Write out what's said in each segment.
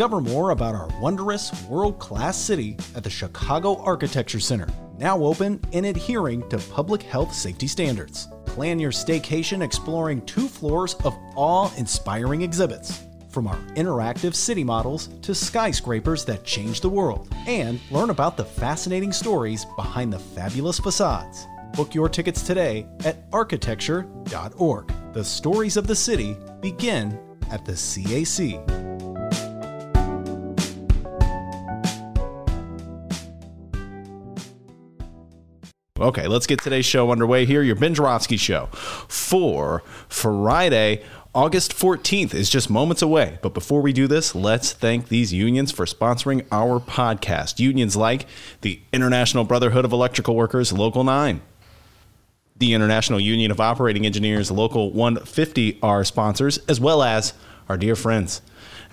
Discover more about our wondrous world-class city at the Chicago Architecture Center, now open and adhering to public health safety standards. Plan your staycation exploring two floors of awe-inspiring exhibits from our interactive city models to skyscrapers that change the world, and learn about the fascinating stories behind the fabulous facades. Book your tickets today at architecture.org. The stories of the city begin at the CAC. Okay, let's get today's show underway here. Your Ben Joravsky Show for Friday, August 14th is just moments away. But before we do this, let's thank these unions for sponsoring our podcast. Unions like the International Brotherhood of Electrical Workers, Local 9. The International Union of Operating Engineers, Local 150 are sponsors, as well as our dear friends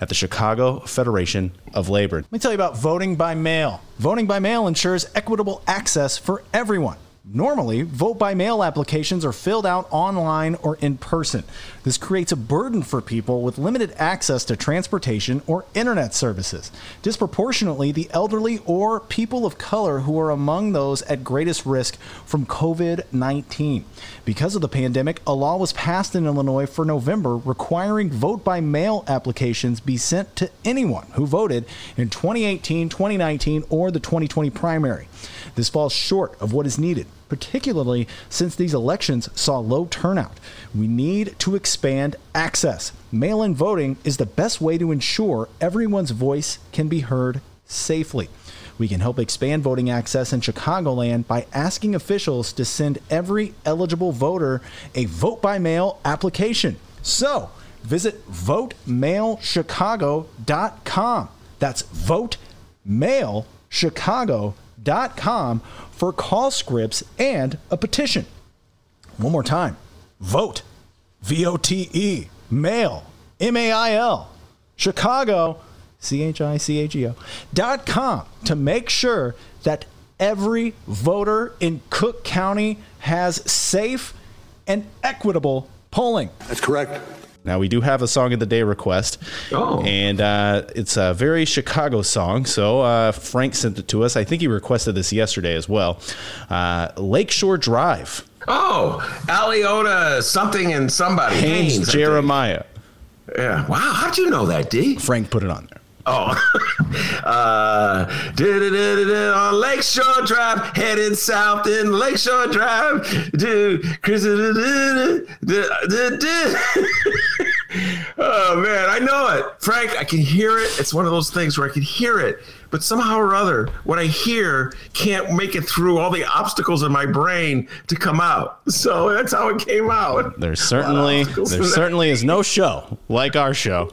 at the Chicago Federation of Labor. Let me tell you about voting by mail. Voting by mail ensures equitable access for everyone. Normally, vote by mail applications are filled out online or in person. This creates a burden for people with limited access to transportation or internet services. Disproportionately, the elderly or people of color who are among those at greatest risk from COVID 19. Because of the pandemic, a law was passed in Illinois for November requiring vote by mail applications be sent to anyone who voted in 2018, 2019, or the 2020 primary. This falls short of what is needed, particularly since these elections saw low turnout. We need to expand access. Mail in voting is the best way to ensure everyone's voice can be heard safely. We can help expand voting access in Chicagoland by asking officials to send every eligible voter a vote by mail application. So, visit votemailchicago.com. That's votemailchicago.com for call scripts and a petition. One more time. Vote. V O T E. Mail. M A I L. Chicago. C H I C H E O. Dot com to make sure that every voter in Cook County has safe and equitable polling. That's correct. Now we do have a song of the day request, Oh. and uh, it's a very Chicago song. So uh, Frank sent it to us. I think he requested this yesterday as well. Uh, Lakeshore Drive, Oh, Aliotta something and somebody. Haynes Haynes, Jeremiah. Yeah. Wow. How'd you know that, D? Frank put it on there. Oh. uh, on Lakeshore Drive, heading south in Lakeshore Drive. Dude, Chris, oh, man, I know it. Frank, I can hear it. It's one of those things where I can hear it, but somehow or other, what I hear can't make it through all the obstacles in my brain to come out. So that's how it came out. There certainly, there certainly is no show like our show,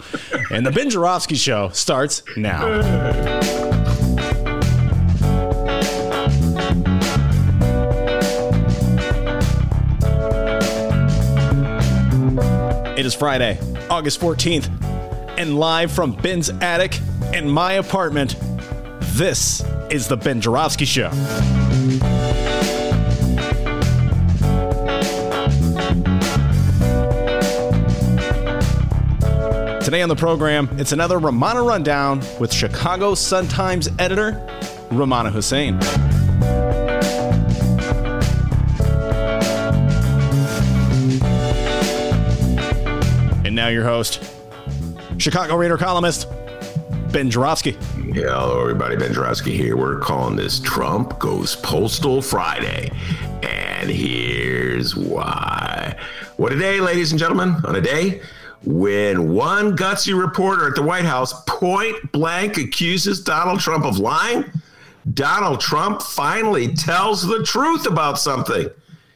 and the Ben Joravsky Show starts now. It is Friday, August 14th, and live from Ben's attic and my apartment, this is the Ben Joravsky Show. Today on the program, it's another Rummana Rundown with Chicago Sun-Times editor Rummana Hussain. And now your host, Chicago Reader columnist Ben Joravsky. Hello everybody, Ben Joravsky here. We're calling this Trump Goes Postal Friday. And here's why. What a day, ladies and gentlemen. On a day when one gutsy reporter at the White House point blank accuses Donald Trump of lying, Donald Trump finally tells the truth about something.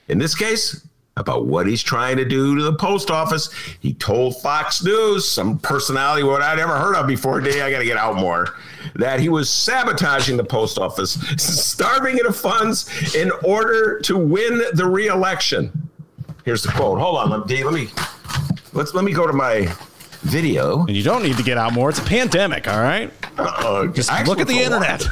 In this case, about what he's trying to do to the post office. He told Fox News, some personality what I'd ever heard of before, day I got to get out more, that he was sabotaging the post office, starving it of funds in order to win the reelection. Here's the quote. Hold on, let me, let me let's let me go to my video. And you don't need to get out more. It's a pandemic, all right? Uh, Just look at the internet.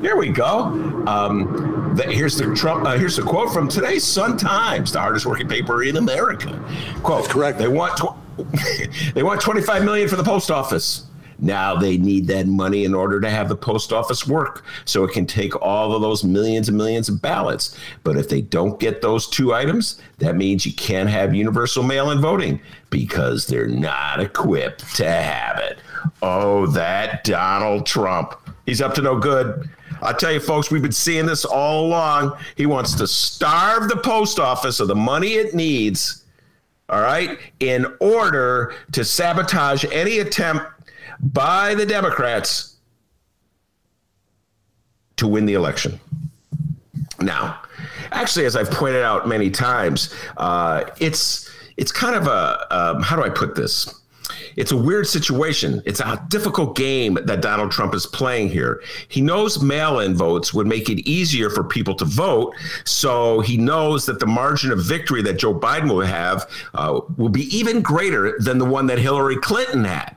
Here we go. Um, the, here's the Trump. Uh, here's the quote from today's Sun Times, the hardest working paper in America. Quote: That's correct. They want tw- they want 25 million for the post office. Now they need that money in order to have the post office work, so it can take all of those millions and millions of ballots. But if they don't get those two items, that means you can't have universal mail-in voting because they're not equipped to have it. Oh, that Donald Trump. He's up to no good. I'll tell you, folks, we've been seeing this all along. He wants to starve the post office of the money it needs, all right, in order to sabotage any attempt by the Democrats to win the election. Now, actually, as I've pointed out many times, uh, it's it's kind of a um, how do I put this? It's a weird situation. It's a difficult game that Donald Trump is playing here. He knows mail in votes would make it easier for people to vote. So he knows that the margin of victory that Joe Biden will have uh, will be even greater than the one that Hillary Clinton had.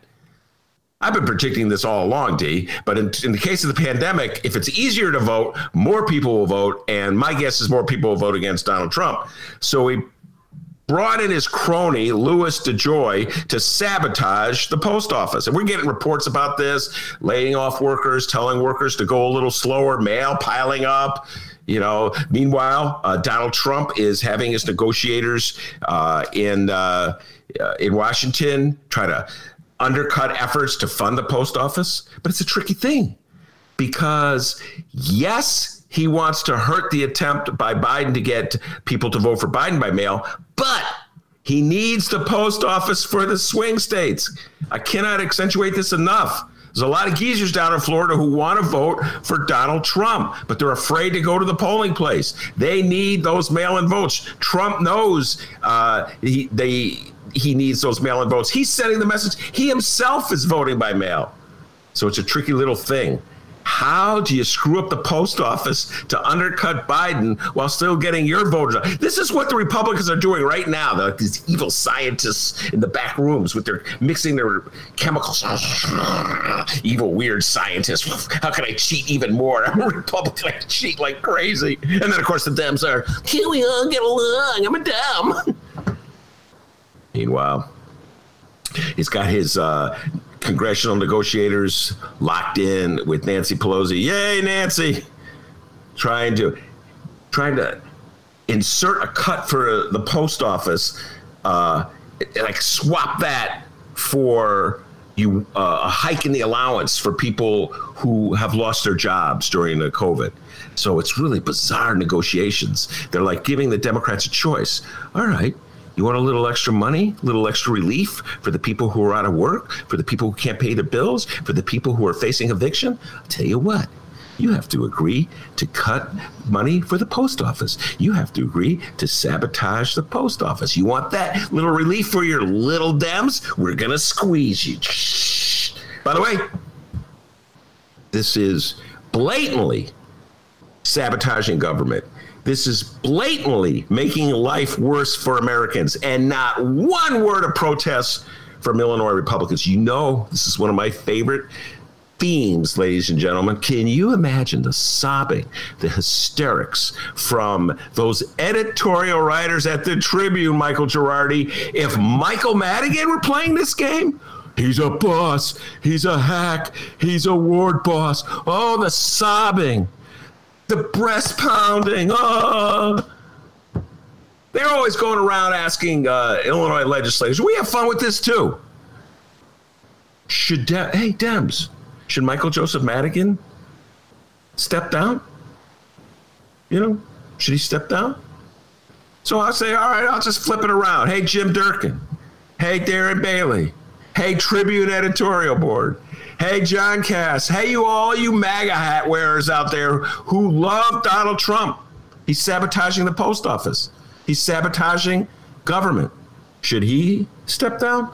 I've been predicting this all along, D. But in, in, the case of the pandemic, if it's easier to vote, more people will vote. And my guess is more people will vote against Donald Trump. So he brought in his crony, Louis DeJoy, to sabotage the post office. And we're getting reports about this, laying off workers, telling workers to go a little slower, mail piling up. You know, meanwhile, uh, Donald Trump is having his negotiators uh, in uh, in Washington try to undercut efforts to fund the post office. But it's a tricky thing because, yes, he wants to hurt the attempt by Biden to get people to vote for Biden by mail, but he needs the post office for the swing states. I cannot accentuate this enough. There's a lot of geezers down in Florida who want to vote for Donald Trump, but they're afraid to go to the polling place. They need those mail-in votes. Trump knows uh, he they he needs those mail-in votes. He's sending the message. He himself is voting by mail. So it's a tricky little thing. How do you screw up the post office to undercut Biden while still getting your voters? This is what the Republicans are doing right now. They're like these evil scientists in the back rooms with their mixing their chemicals. evil, weird scientists. How can I cheat even more? I'm a Republican. I cheat like crazy. And then, of course, the Dems are, can we all get along? I'm a Dem. Meanwhile, he's got his uh, congressional negotiators locked in with Nancy Pelosi. Yay, Nancy! Trying to trying to insert a cut for the post office, uh, like swap that for you uh, a hike in the allowance for people who have lost their jobs during the COVID. So it's really bizarre negotiations. They're like giving the Democrats a choice. All right, you want a little extra money, a little extra relief for the people who are out of work, for the people who can't pay their bills, for the people who are facing eviction? I'll tell you what, you have to agree to cut money for the post office. You have to agree to sabotage the post office. You want that little relief for your little Dems? We're going to squeeze you. By the way, this is blatantly sabotaging government. This is blatantly making life worse for Americans, and not one word of protest from Illinois Republicans. You know, this is one of my favorite themes, ladies and gentlemen. Can you imagine the sobbing, the hysterics from those editorial writers at the Tribune, Michael Girardi, if Michael Madigan were playing this game? He's a boss. He's a hack. He's a ward boss. Oh, the sobbing the breast pounding. Oh. They're always going around asking uh, Illinois legislators, we have fun with this too. Should, De- hey, Dems, should Michael Joseph Madigan step down? You know, should he step down? So I'll say, all right, I'll just flip it around. Hey, Jim Durkin. Hey, Darren Bailey. Hey, Tribune editorial board. Hey, John Kass. Hey, you all you MAGA hat wearers out there who love Donald Trump. He's sabotaging the post office. He's sabotaging government. Should he step down?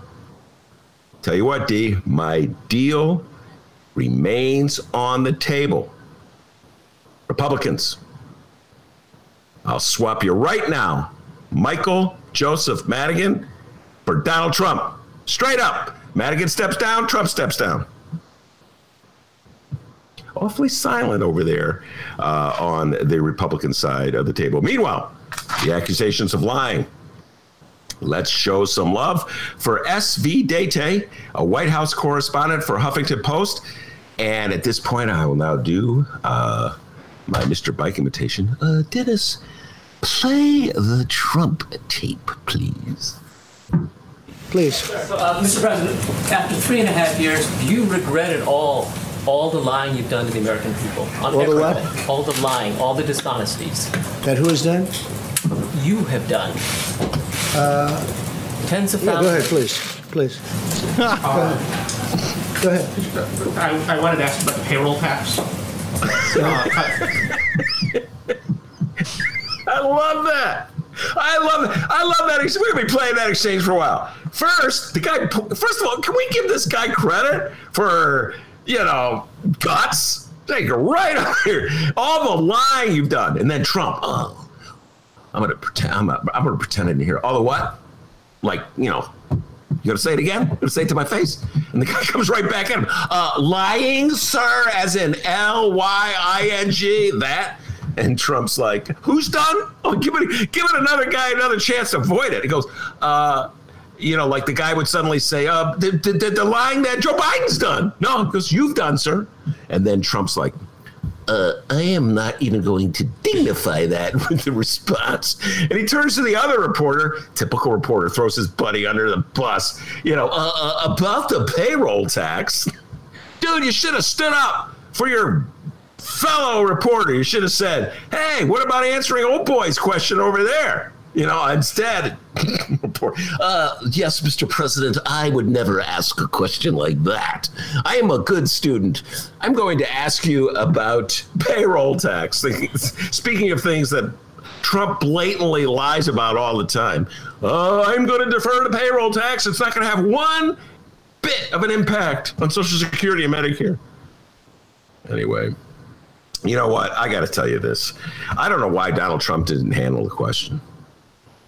Tell you what, D, my deal remains on the table. Republicans, I'll swap you right now, Michael Joseph Madigan for Donald Trump. Straight up. Madigan steps down, Trump steps down. Awfully silent over there uh, on the Republican side of the table. Meanwhile, the accusations of lying. Let's show some love for S.V. Date, a White House correspondent for Huffington Post. And at this point, I will now do uh, my Mr. Bike imitation. Uh, Dennis, play the Trump tape, please. Please. So, uh, Mr. President, after three and a half years, do you regret at all all the lying you've done to the American people? On All the what? everything. All the lying, all the dishonesties That who has done? you have done. Tens of Yeah, go ahead, thousands. please. Please. Go ahead. Go ahead. I, I wanted to ask about the payroll tax. Uh, I love that. I love. I love that. ex- We're gonna be playing that exchange for a while. First, the guy. First of all, can we give this guy credit for you know guts? Take it right up here. All the lying you've done, and then Trump. Oh, I'm gonna pretend. I'm, gonna- I'm gonna pretend I didn't hear. All the what? Like you know. You gonna say it again? You gonna say it to my face? And the guy comes right back at him. Uh, lying, sir, as in L Y I N G. That. And Trump's like, "Who's done? Oh, give it, give it another guy another chance to avoid it." He goes, uh, you know, like the guy would suddenly say, "Uh, the, the, the, the lying that Joe Biden's done." No, because you've done, sir. And then Trump's like, uh, I am not even going to dignify that with the response. And he turns to the other reporter, typical reporter, throws his buddy under the bus, you know, uh, uh, about the payroll tax. Dude, you should have stood up for your fellow reporter. You should have said, hey, what about answering old boy's question over there? You know, instead, uh, yes, Mr. President, I would never ask a question like that. I am a good student. I'm going to ask you about payroll tax. Speaking of things that Trump blatantly lies about all the time, uh, I'm going to defer to payroll tax. It's not going to have one bit of an impact on Social Security and Medicare. Anyway, you know what? I got to tell you this. I don't know why Donald Trump didn't handle the question.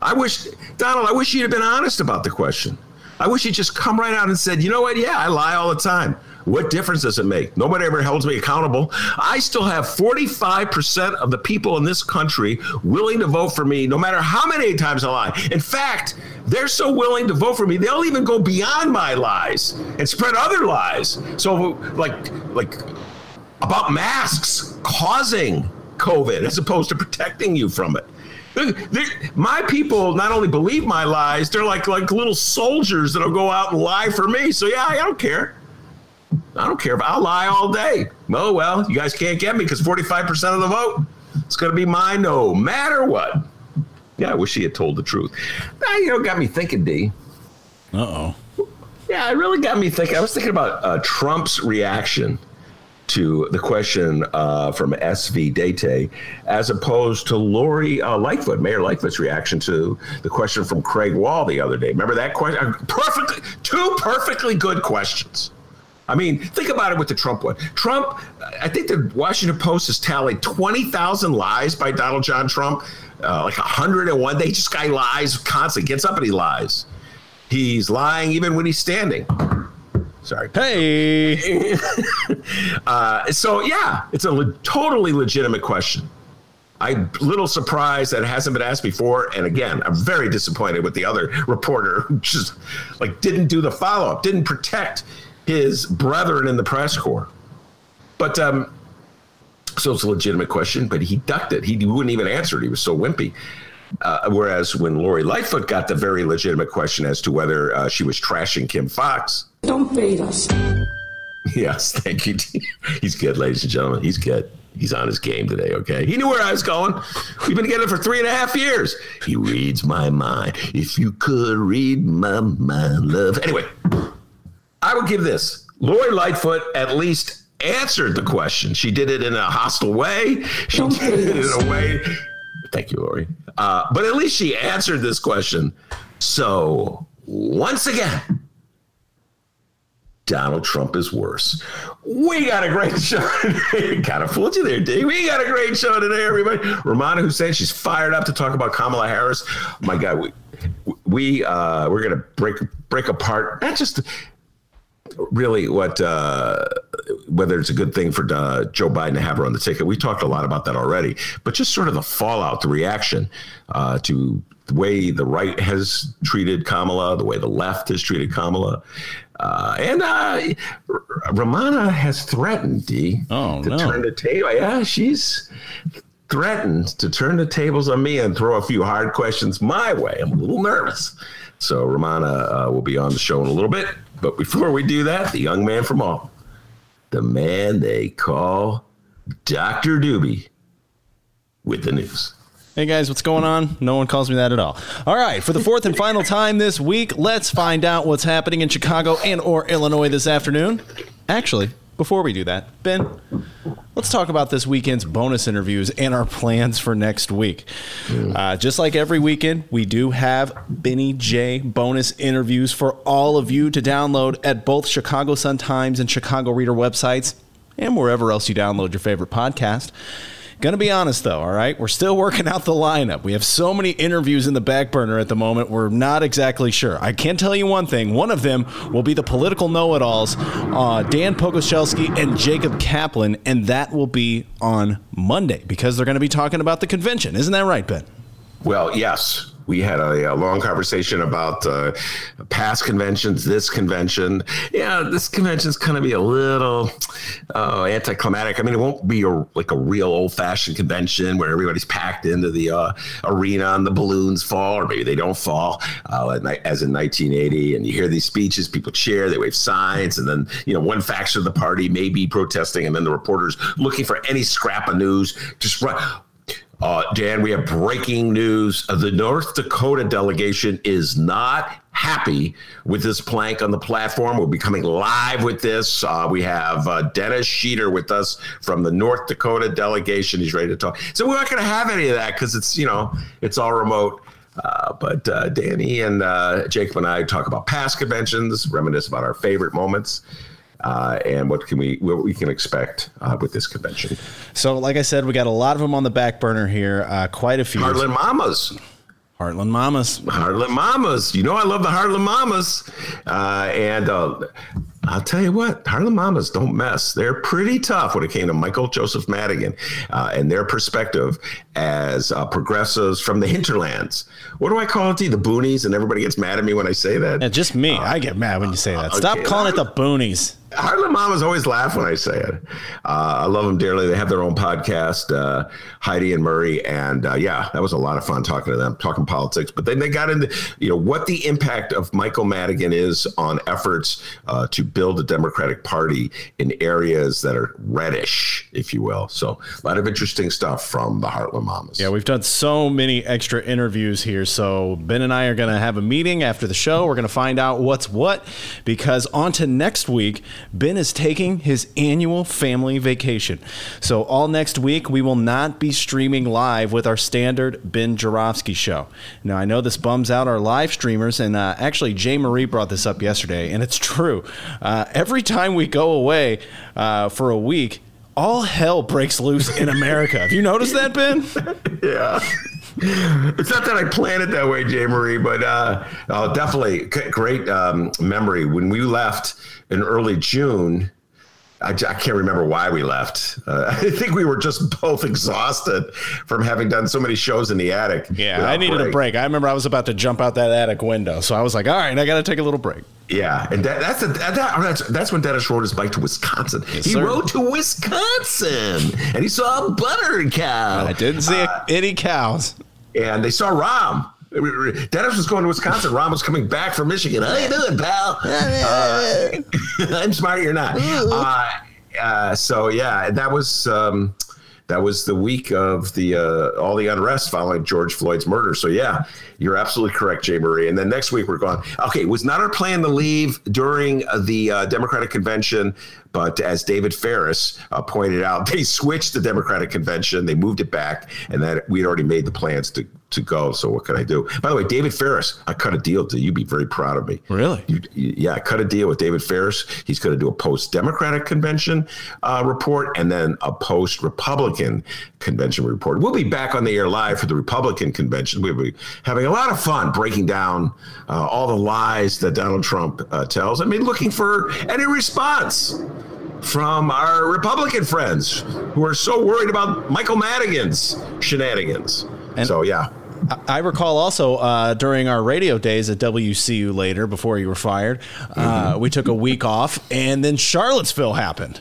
I wish, Donald, I wish you'd have been honest about the question. I wish you'd just come right out and said, you know what? Yeah, I lie all the time. What difference does it make? Nobody ever holds me accountable. I still have 45% of the people in this country willing to vote for me, no matter how many times I lie. In fact, they're so willing to vote for me, they'll even go beyond my lies and spread other lies. So, like, like about masks causing COVID as opposed to protecting you from it. They're- my people not only believe my lies, they're like like little soldiers that'll go out and lie for me. So yeah, I don't care. I don't care. I'll lie all day. Oh well, you guys can't get me because forty five percent of the vote is going to be mine, no matter what. Yeah, I wish he had told the truth. Now you know, got me thinking, D. Uh oh. Yeah, it really got me thinking. I was thinking about uh, Trump's reaction to the question uh, from SV Date, as opposed to Lori uh, Lightfoot, Mayor Lightfoot's reaction to the question from Craig Wall the other day. Remember that question? Perfectly, two perfectly good questions. I mean, think about it with the Trump one. Trump, I think the Washington Post has tallied 20,000 lies by Donald John Trump, uh, like 101. They just guy lies constantly, gets up and he lies. He's lying even when he's standing. Sorry. Hey. Uh, so yeah, it's a le- totally legitimate question. I'm a little surprised that it hasn't been asked before. And again, I'm very disappointed with the other reporter who just like didn't do the follow up, didn't protect his brethren in the press corps. But um, so it's a legitimate question, but he ducked it. He wouldn't even answer it. He was so wimpy. Uh, whereas when Lori Lightfoot got the very legitimate question as to whether uh, she was trashing Kim Foxx, Don't bait us. Yes, thank you. He's good, ladies and gentlemen. He's good. He's on his game today, okay? He knew where I was going. We've been together for three and a half years. He reads my mind. If you could read my mind, love. Anyway, I would give this. Lori Lightfoot at least answered the question. She did it in a hostile way. She Don't did it in a way. Thank you, Lori. Uh, but at least she answered this question. So once again, Donald Trump is worse. We got a great show today. kind of fooled you there, Dave. We got a great show today, everybody. Rummana Hussain, she's fired up to talk about Kamala Harris. My God, we we uh, we're gonna break break apart not just really what uh, whether it's a good thing for uh, Joe Biden to have her on the ticket. We talked a lot about that already, but just sort of the fallout, the reaction uh, to the way the right has treated Kamala, the way the left has treated Kamala. Uh, and uh, Rummana has threatened D Oh, to no. turn the table. Yeah, she's threatened to turn the tables on me and throw a few hard questions my way. I'm a little nervous. So Rummana uh, will be on the show in a little bit. But before we do that, the young man from all, the man they call Dr. Doobie with the news. Hey guys, what's going on? No one calls me that at all. All right, for the fourth and final time this week, let's find out what's happening in Chicago and or Illinois this afternoon. Actually, before we do that, Ben, let's talk about this weekend's bonus interviews and our plans for next week. Uh, just like every weekend, we do have Benny J bonus interviews for all of you to download at both Chicago Sun Times and Chicago Reader websites and wherever else you download your favorite podcast. Gonna be honest though, all right? We're still working out the lineup. We have so many interviews in the back burner at the moment, we're not exactly sure. I can tell you one thing one of them will be the political know it alls, uh, Dan Pogorzelski and Jacob Kaplan, and that will be on Monday because they're gonna be talking about the convention. Isn't that right, Ben? Well, yes. We had a, a long conversation about uh, past conventions, this convention. Yeah, this convention's going to be a little uh, anticlimactic. I mean, it won't be a, like a real old fashioned convention where everybody's packed into the uh, arena and the balloons fall, or maybe they don't fall, uh, as in 1980. And you hear these speeches, people cheer, they wave signs, and then, you know, one faction of the party may be protesting, and then the reporters looking for any scrap of news just run. Uh, Dan, we have breaking news. Uh, the North Dakota delegation is not happy with this plank on the platform. We'll be coming live with this. Uh, we have uh, Dennis Sheeter with us from the North Dakota delegation. He's ready to talk. So we're not going to have any of that because it's you know it's all remote. Uh, but uh, Danny and uh, Jacob and I talk about past conventions, reminisce about our favorite moments, uh, and what can we what we can expect uh, with this convention. So, like I said, we got a lot of them on the back burner here, uh, quite a few. Heartland Mamas. Heartland Mamas. Heartland Mamas. You know I love the Heartland Mamas. Uh, and uh, I'll tell you what, Heartland Mamas don't mess. They're pretty tough when it came to Michael Joseph Madigan uh, and their perspective as uh, progressives from the hinterlands. What do I call it? The boonies, and everybody gets mad at me when I say that. Yeah, just me. I get mad when you say that. Stop okay. calling it the boonies. Heartland Mamas always laugh when I say it. Uh, I love them dearly. They have their own podcast, uh, Heidi and Murray, and uh, yeah, that was a lot of fun talking to them, talking politics. But then they got into, you know, what the impact of Michael Madigan is on efforts uh, to build a Democratic Party in areas that are reddish, if you will. So a lot of interesting stuff from the Heartland Mamas. Yeah, we've done so many extra interviews here. So Ben and I are going to have a meeting after the show. We're going to find out what's what because on to next week, Ben is taking his annual family vacation. So all next week, we will not be streaming live with our standard Ben Joravsky show. Now, I know this bums out our live streamers, and uh, actually, Jay Marie brought this up yesterday, and it's true. Uh, every time we go away uh, for a week, all hell breaks loose in America. Have you noticed that, Ben? yeah. It's not that I planned it that way, Jay Marie, but uh, oh, definitely g- great um, memory. When we left in early June, I can't remember why we left. Uh, I think we were just both exhausted from having done so many shows in the attic. Yeah, I needed a break. I remember I was about to jump out that attic window, so I was like, "All right, I got to take a little break." Yeah, and that, that's, a, that, that's that's when Dennis rode his bike to Wisconsin. he sir. rode to Wisconsin, and he saw a butter cow. I didn't see any cows. And they saw Rom. Dennis was going to Wisconsin. Rom was coming back from Michigan. How you doing, pal? Uh, I'm smart. You're not. Uh, uh, so yeah, that was um, that was the week of the uh, all the unrest following George Floyd's murder. So yeah, you're absolutely correct, Jay Marie. And then next week we're going. Okay, it was not our plan to leave during the uh, Democratic convention, but as David Ferris uh, pointed out, they switched the Democratic convention. They moved it back, and that we'd already made the plans to to go. So what can I do? By the way, David Ferris, I cut a deal to you'd be very proud of me. Really? You, yeah, I cut a deal with David Ferris. He's going to do a post Democratic convention uh, report and then a post Republican convention report. We'll be back on the air live for the Republican convention. We'll be having a lot of fun breaking down uh, all the lies that Donald Trump uh, tells. I mean, looking for any response from our Republican friends who are so worried about Michael Madigan's shenanigans. And- so, yeah. I recall also uh, during our radio days at WCU later, before you were fired, uh, we took a week off, and then Charlottesville happened.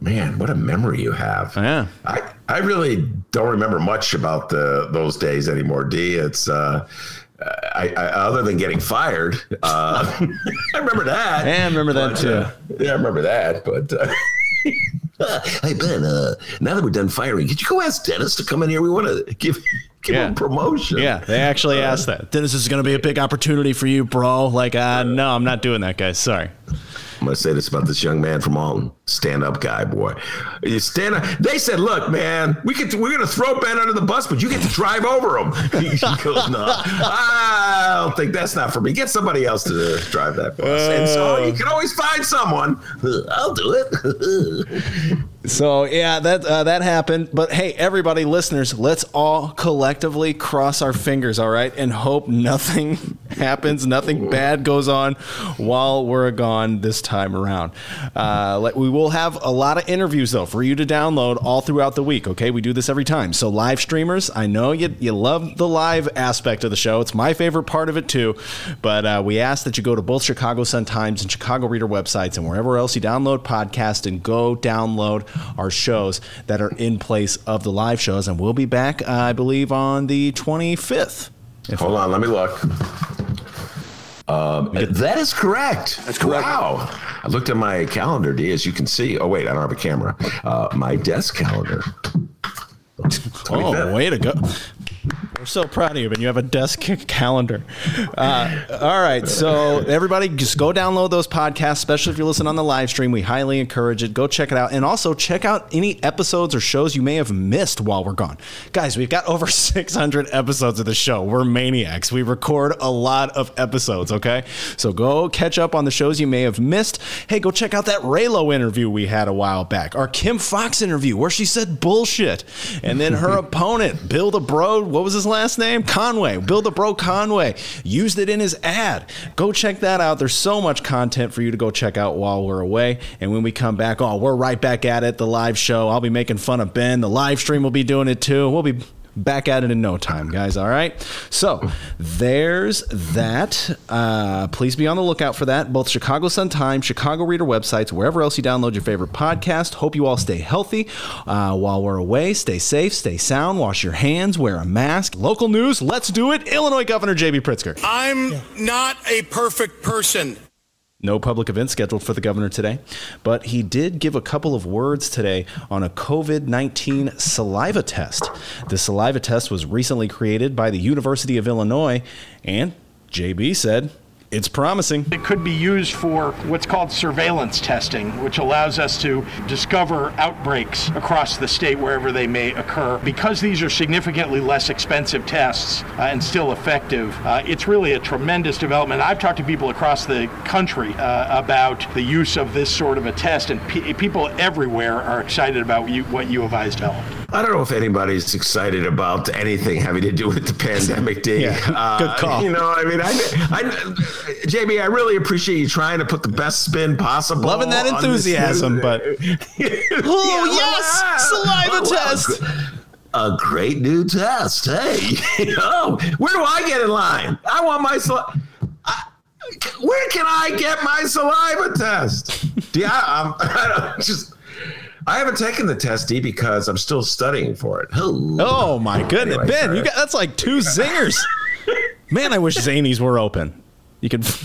Man, what a memory you have. Yeah. I, I really don't remember much about the those days anymore, D. It's uh I, I other than getting fired, uh, I remember that. Yeah, I remember that But, too. uh, yeah, I remember that. But uh, hey Ben, uh, now that we're done firing, could you go ask Dennis to come in here? We want to give give Yeah. him promotion. Yeah, they actually asked that. Dennis, is going to be a big opportunity for you, bro. Like, uh, no, I'm not doing that, guys. Sorry. I'm gonna say this about this young man from Alton, stand up guy, boy. You stand up. They said, "Look, man, we could we're gonna throw Ben under the bus, but you get to drive over him." He goes, "No, I don't think that's not for me. Get somebody else to drive that bus." and so you can always find someone. I'll do it. So yeah, that uh, that happened. But hey, everybody, listeners, let's all collectively cross our fingers, all right, and hope nothing happens, nothing bad goes on while we're gone this time around. Uh, like we will have a lot of interviews though for you to download all throughout the week. Okay, we do this every time. So live streamers, I know you you love the live aspect of the show. It's my favorite part of it too. But uh, we ask that you go to both Chicago Sun Times and Chicago Reader websites and wherever else you download podcasts and go download our shows that are in place of the live shows. And we'll be back, uh, I believe, on the 25th. Hold on, let me look. Um, that is correct. That's correct. Wow. I looked at my calendar, D, as you can see. Oh, wait, I don't have a camera. Uh, my desk calendar. 25th. Oh, way to go. We're so proud of you, and you have a desk calendar. Uh, all right, so everybody just go download those podcasts, especially if you listen on the live stream. We highly encourage it. Go check it out. And also check out any episodes or shows you may have missed while we're gone. Guys, we've got over 600 episodes of the show. We're maniacs. We record a lot of episodes, okay? So go catch up on the shows you may have missed. Hey, go check out that Raylo interview we had a while back, our Kim Foxx interview where she said bullshit. And then her opponent, Bill the Bro, what was his last name? Conway. Bill the Bro Conway used it in his ad. Go check that out. There's so much content for you to go check out while we're away. And when we come back, oh, we're right back at it. The live show. I'll be making fun of Ben. The live stream will be doing it too. We'll be back at it in no time, guys. All right. So there's that. Uh, please be on the lookout for that. Both Chicago Sun Times, Chicago Reader websites, wherever else you download your favorite podcast. Hope you all stay healthy uh, while we're away. Stay safe, stay sound, wash your hands, wear a mask. Local news. Let's do it. Illinois Governor J.B. Pritzker. I'm not a perfect person. No public event scheduled for the governor today, but he did give a couple of words today on a COVID 19 saliva test. The saliva test was recently created by the University of Illinois, and JB said it's promising. It could be used for what's called surveillance testing, which allows us to discover outbreaks across the state wherever they may occur. Because these are significantly less expensive tests uh, and still effective, uh, it's really a tremendous development. I've talked to people across the country uh, about the use of this sort of a test, and pe- people everywhere are excited about you, what U of I has developed. I don't know if anybody's excited about anything having to do with the pandemic, D. Yeah, good call. You know, I mean, I, I, JB, I really appreciate you trying to put the best spin possible. Loving that enthusiasm, but- Oh, yes! Saliva test! A great new test. Hey, oh, where do I get in line? I want my saliva. Where can I get my saliva test? Yeah, I'm, I just. I haven't taken the test, D, because I'm still studying for it. Oh, Oh my goodness, Anyway, Ben, sorry. you got that's like two zingers. Man, I wish Zanies were open. You could.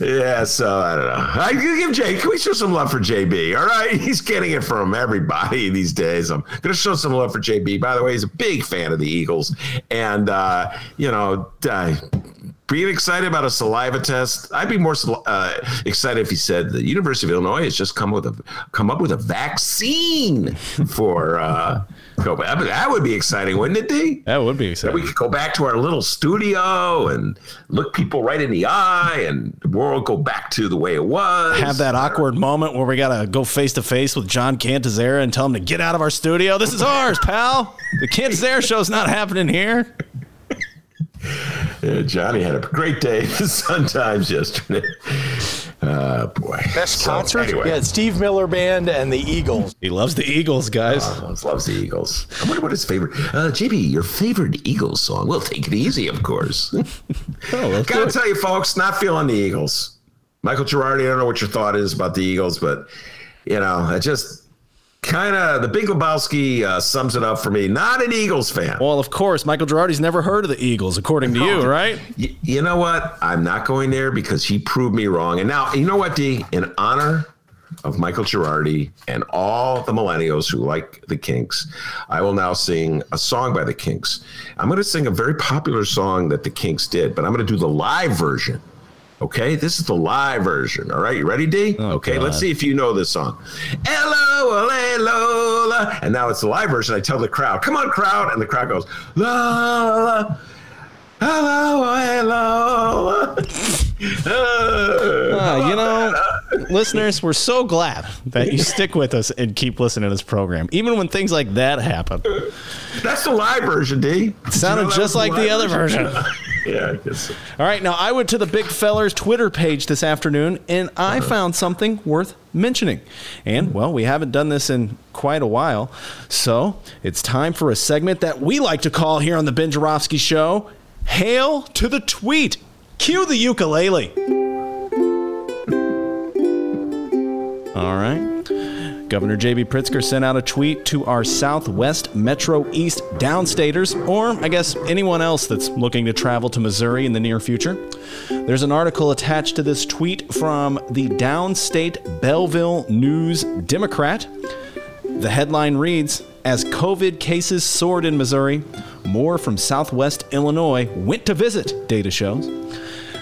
Yeah, so I don't know. I can give Jay. Can we show some love for JB? All right, he's getting it from everybody these days. I'm gonna show some love for JB. By the way, he's a big fan of the Eagles, and uh, you know, uh, being excited about a saliva test. I'd be more uh, excited if he said the University of Illinois has just come with a come up with a vaccine for uh, I mean, that would be exciting, wouldn't it, D? That would be exciting. Then we could go back to our little studio and look people right in the eye, and the world go back to the way it was. Have that awkward moment where we gotta go face to face with John Cantizera and tell him to get out of our studio. This is ours, pal. The Cantizera show's not happening here. Yeah, Johnny had a great day at the Sun Times yesterday. Uh, boy. Best so, concert? Anyway. Yeah, Steve Miller Band and the Eagles. He loves the Eagles, guys. Oh, loves the Eagles. I wonder what his favorite. Uh, JB, your favorite Eagles song? Well, take it easy, of course. oh, Gotta tell you, folks, not feeling the Eagles. Michael Girardi, I don't know what your thought is about the Eagles, but you know, I just kind of the Big Lebowski uh, sums it up for me. Not an Eagles fan. Well, of course, Michael Girardi's never heard of the Eagles, according to you, right? Y- you know what? I'm not going there because he proved me wrong. And now, you know what, D? In honor of Michael Girardi and all the millennials who like the Kinks, I will now sing a song by the Kinks. I'm going to sing a very popular song that the Kinks did, but I'm going to do the live version. Okay, this is the live version. All right, you ready, D? Oh, okay, God. let's see if you know this song. Hello, hello, and now it's the live version. I tell the crowd, "Come on, crowd," and the crowd goes, "La, la, hello, hello." uh, you know, listeners, we're so glad that you stick with us and keep listening to this program, even when things like that happen. That's the live version, D. It sounded you know just like the, the other version. version. yeah, I guess. So. All right, now I went to the Big Fellers Twitter page this afternoon and I uh-huh. found something worth mentioning. And, well, we haven't done this in quite a while. So it's time for a segment that we like to call here on The Ben Joravsky Show Hail to the Tweet. Cue the ukulele. All right. Governor J.B. Pritzker sent out a tweet to our Southwest Metro East downstaters, or I guess anyone else that's looking to travel to Missouri in the near future. There's an article attached to this tweet from the downstate Belleville News Democrat. The headline reads As COVID cases soared in Missouri, more from Southwest Illinois went to visit, data shows.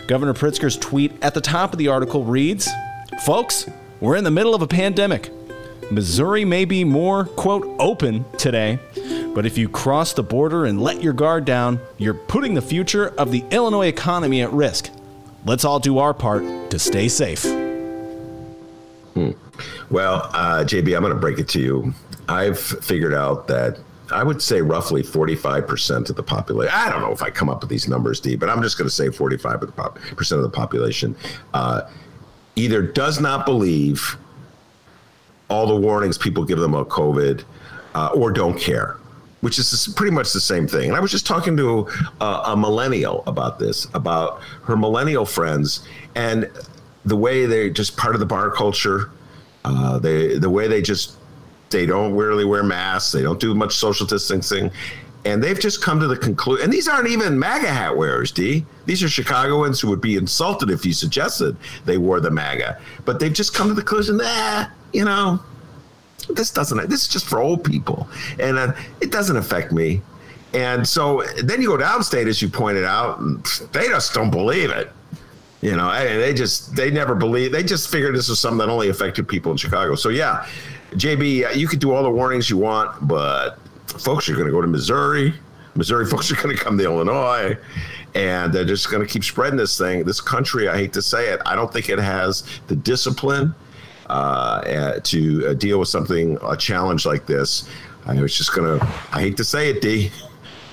Governor Pritzker's tweet at the top of the article reads Folks, we're in the middle of a pandemic. Missouri may be more, quote, open today, but if you cross the border and let your guard down, you're putting the future of the Illinois economy at risk. Let's all do our part to stay safe. Hmm. Well, uh, JB, I'm going to break it to you. I've figured out that I would say roughly 45% of the population. I don't know if I come up with these numbers, D, but I'm just going to say 45% of the, population uh, either does not believe all the warnings people give them about COVID uh, or don't care, which is pretty much the same thing. And I was just talking to a, a millennial about this, about her millennial friends and the way they're just part of the bar culture. Uh, they the way they just they don't really wear masks. They don't do much social distancing. And they've just come to the conclusion, and these aren't even MAGA hat wearers, D. These are Chicagoans who would be insulted if you suggested they wore the MAGA. But they've just come to the conclusion, ah, you know, this doesn't, this is just for old people. And uh, it doesn't affect me. And so then you go downstate, as you pointed out, they just don't believe it. You know, they just, they never believe, they just figured this was something that only affected people in Chicago. So, yeah, JB, you could do all the warnings you want, but folks are going to go to Missouri. Missouri folks are going to come to Illinois and they're just going to keep spreading this thing. This country, I hate to say it, I don't think it has the discipline uh, to uh, deal with something, a challenge like this. I was just gonna. I hate to say it, D.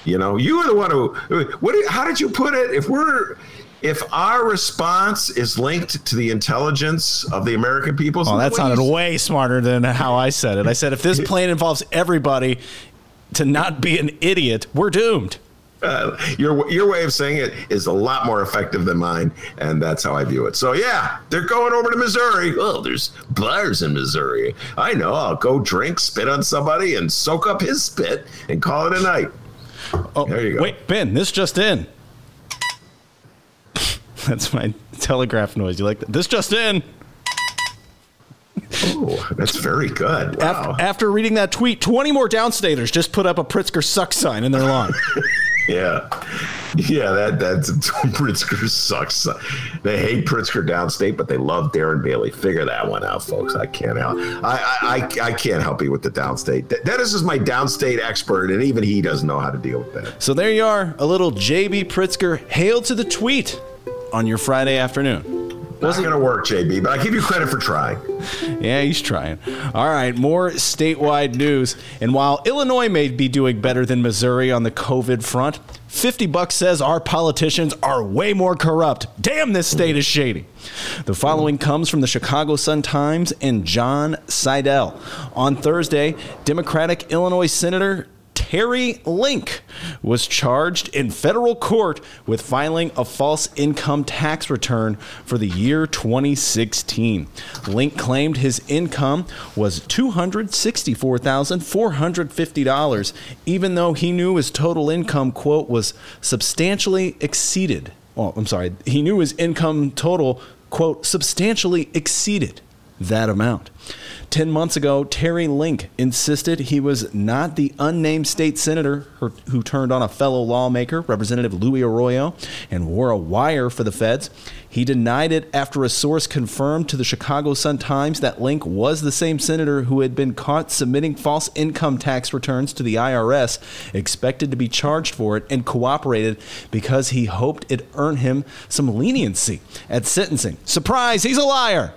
You know, you were the one who. What? How did you put it? If we're if our response is linked to the intelligence of the American people, oh, that sounded way smarter than how I said it. I said if this plan involves everybody to not be an idiot, we're doomed. Uh, your your way of saying it is a lot more effective than mine, and that's how I view it. So yeah, they're going over to Missouri. Oh, there's bars in Missouri. I know. I'll go drink, spit on somebody, and soak up his spit, and call it a night. Oh, there you go. Wait, Ben, this just in. That's my telegraph noise. You like that? This just in. Oh, that's very good. Wow. After, after, reading that tweet, 20 more downstaters just put up a Pritzker suck sign in their lawn. Yeah, yeah, that that's Pritzker sucks. They hate Pritzker downstate, but they love Darren Bailey. Figure that one out, folks. I can't help. I I, I can't help you with the downstate. Dennis is my downstate expert, and even he doesn't know how to deal with that. So there you are, a little JB Pritzker hail to the tweet on your Friday afternoon. Wasn't going to work, JB, but I give you credit for trying. Yeah, he's trying. All right, more statewide news. And while Illinois may be doing better than Missouri on the COVID front, 50 bucks says our politicians are way more corrupt. Damn, this state is shady. The following comes from the Chicago Sun-Times and Jon Seidel. On Thursday, Democratic Illinois Senator Terry Link was charged in federal court with filing a false income tax return for the year 2016. Link claimed his income was $264,450, even though he knew his total income, quote, was substantially exceeded. Well, I'm sorry, he knew his income total, quote, substantially exceeded that amount. 10 months ago, Terry Link insisted he was not the unnamed state senator who turned on a fellow lawmaker, Representative Luis Arroyo, and wore a wire for the feds. He denied it after a source confirmed to the Chicago Sun-Times that Link was the same senator who had been caught submitting false income tax returns to the IRS, expected to be charged for it, and cooperated because he hoped it earned him some leniency at sentencing. Surprise, he's a liar!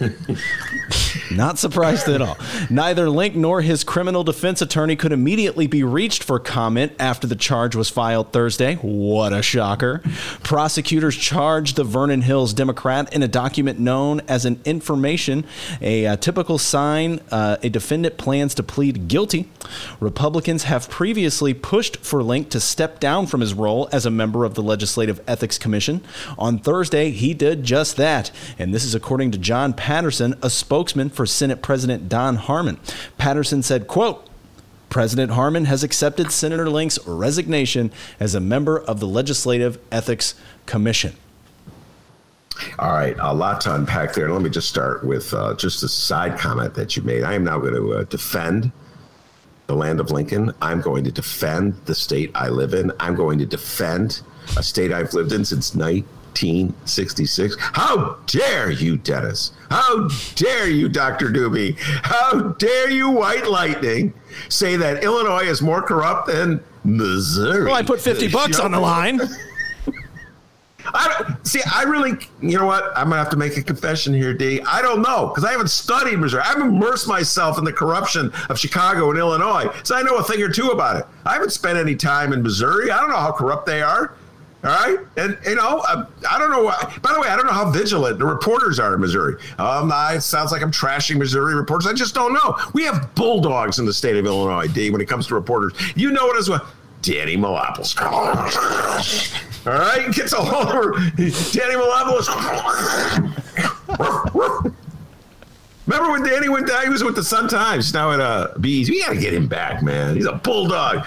Not surprised at all. Neither Link nor his criminal defense attorney could immediately be reached for comment after the charge was filed Thursday. What a shocker. Prosecutors charged the Vernon Hills Democrat in a document known as an information, a, a typical sign uh, a defendant plans to plead guilty. Republicans have previously pushed for Link to step down from his role as a member of the Legislative Ethics Commission. On Thursday, he did just that, and this is according to John Patterson, a spokesman for Senate President Don Harmon. Patterson said, quote, President Harmon has accepted Senator Link's resignation as a member of the Legislative Ethics Commission. All right, a lot to unpack there. Let me just start with uh, just a side comment that you made. I am now going to uh, defend the land of Lincoln. I'm going to defend the state I live in. I'm going to defend a state I've lived in since 1966. How dare you, Dennis? How dare you, Dr. Doobie? How dare you, White Lightning, say that Illinois is more corrupt than Missouri? Well, I put 50 bucks on the line. I see. I really, you know what? I'm gonna have to make a confession here, D. I don't know because I haven't studied Missouri. I've immersed myself in the corruption of Chicago and Illinois, so I know a thing or two about it. I haven't spent any time in Missouri. I don't know how corrupt they are. All right, and you know, uh, I don't know. Why, by the way, I don't know how vigilant the reporters are in Missouri. Um, I, it sounds like I'm trashing Missouri reporters. I just don't know. We have bulldogs in the state of Illinois, D. When it comes to reporters, you know it as well. Danny Mihalopoulos. All right, gets all over Danny Mihalopoulos. Remember when Danny went down? He was with the Sun Times. Now at uh, Bees. We got to get him back, man. He's a bulldog.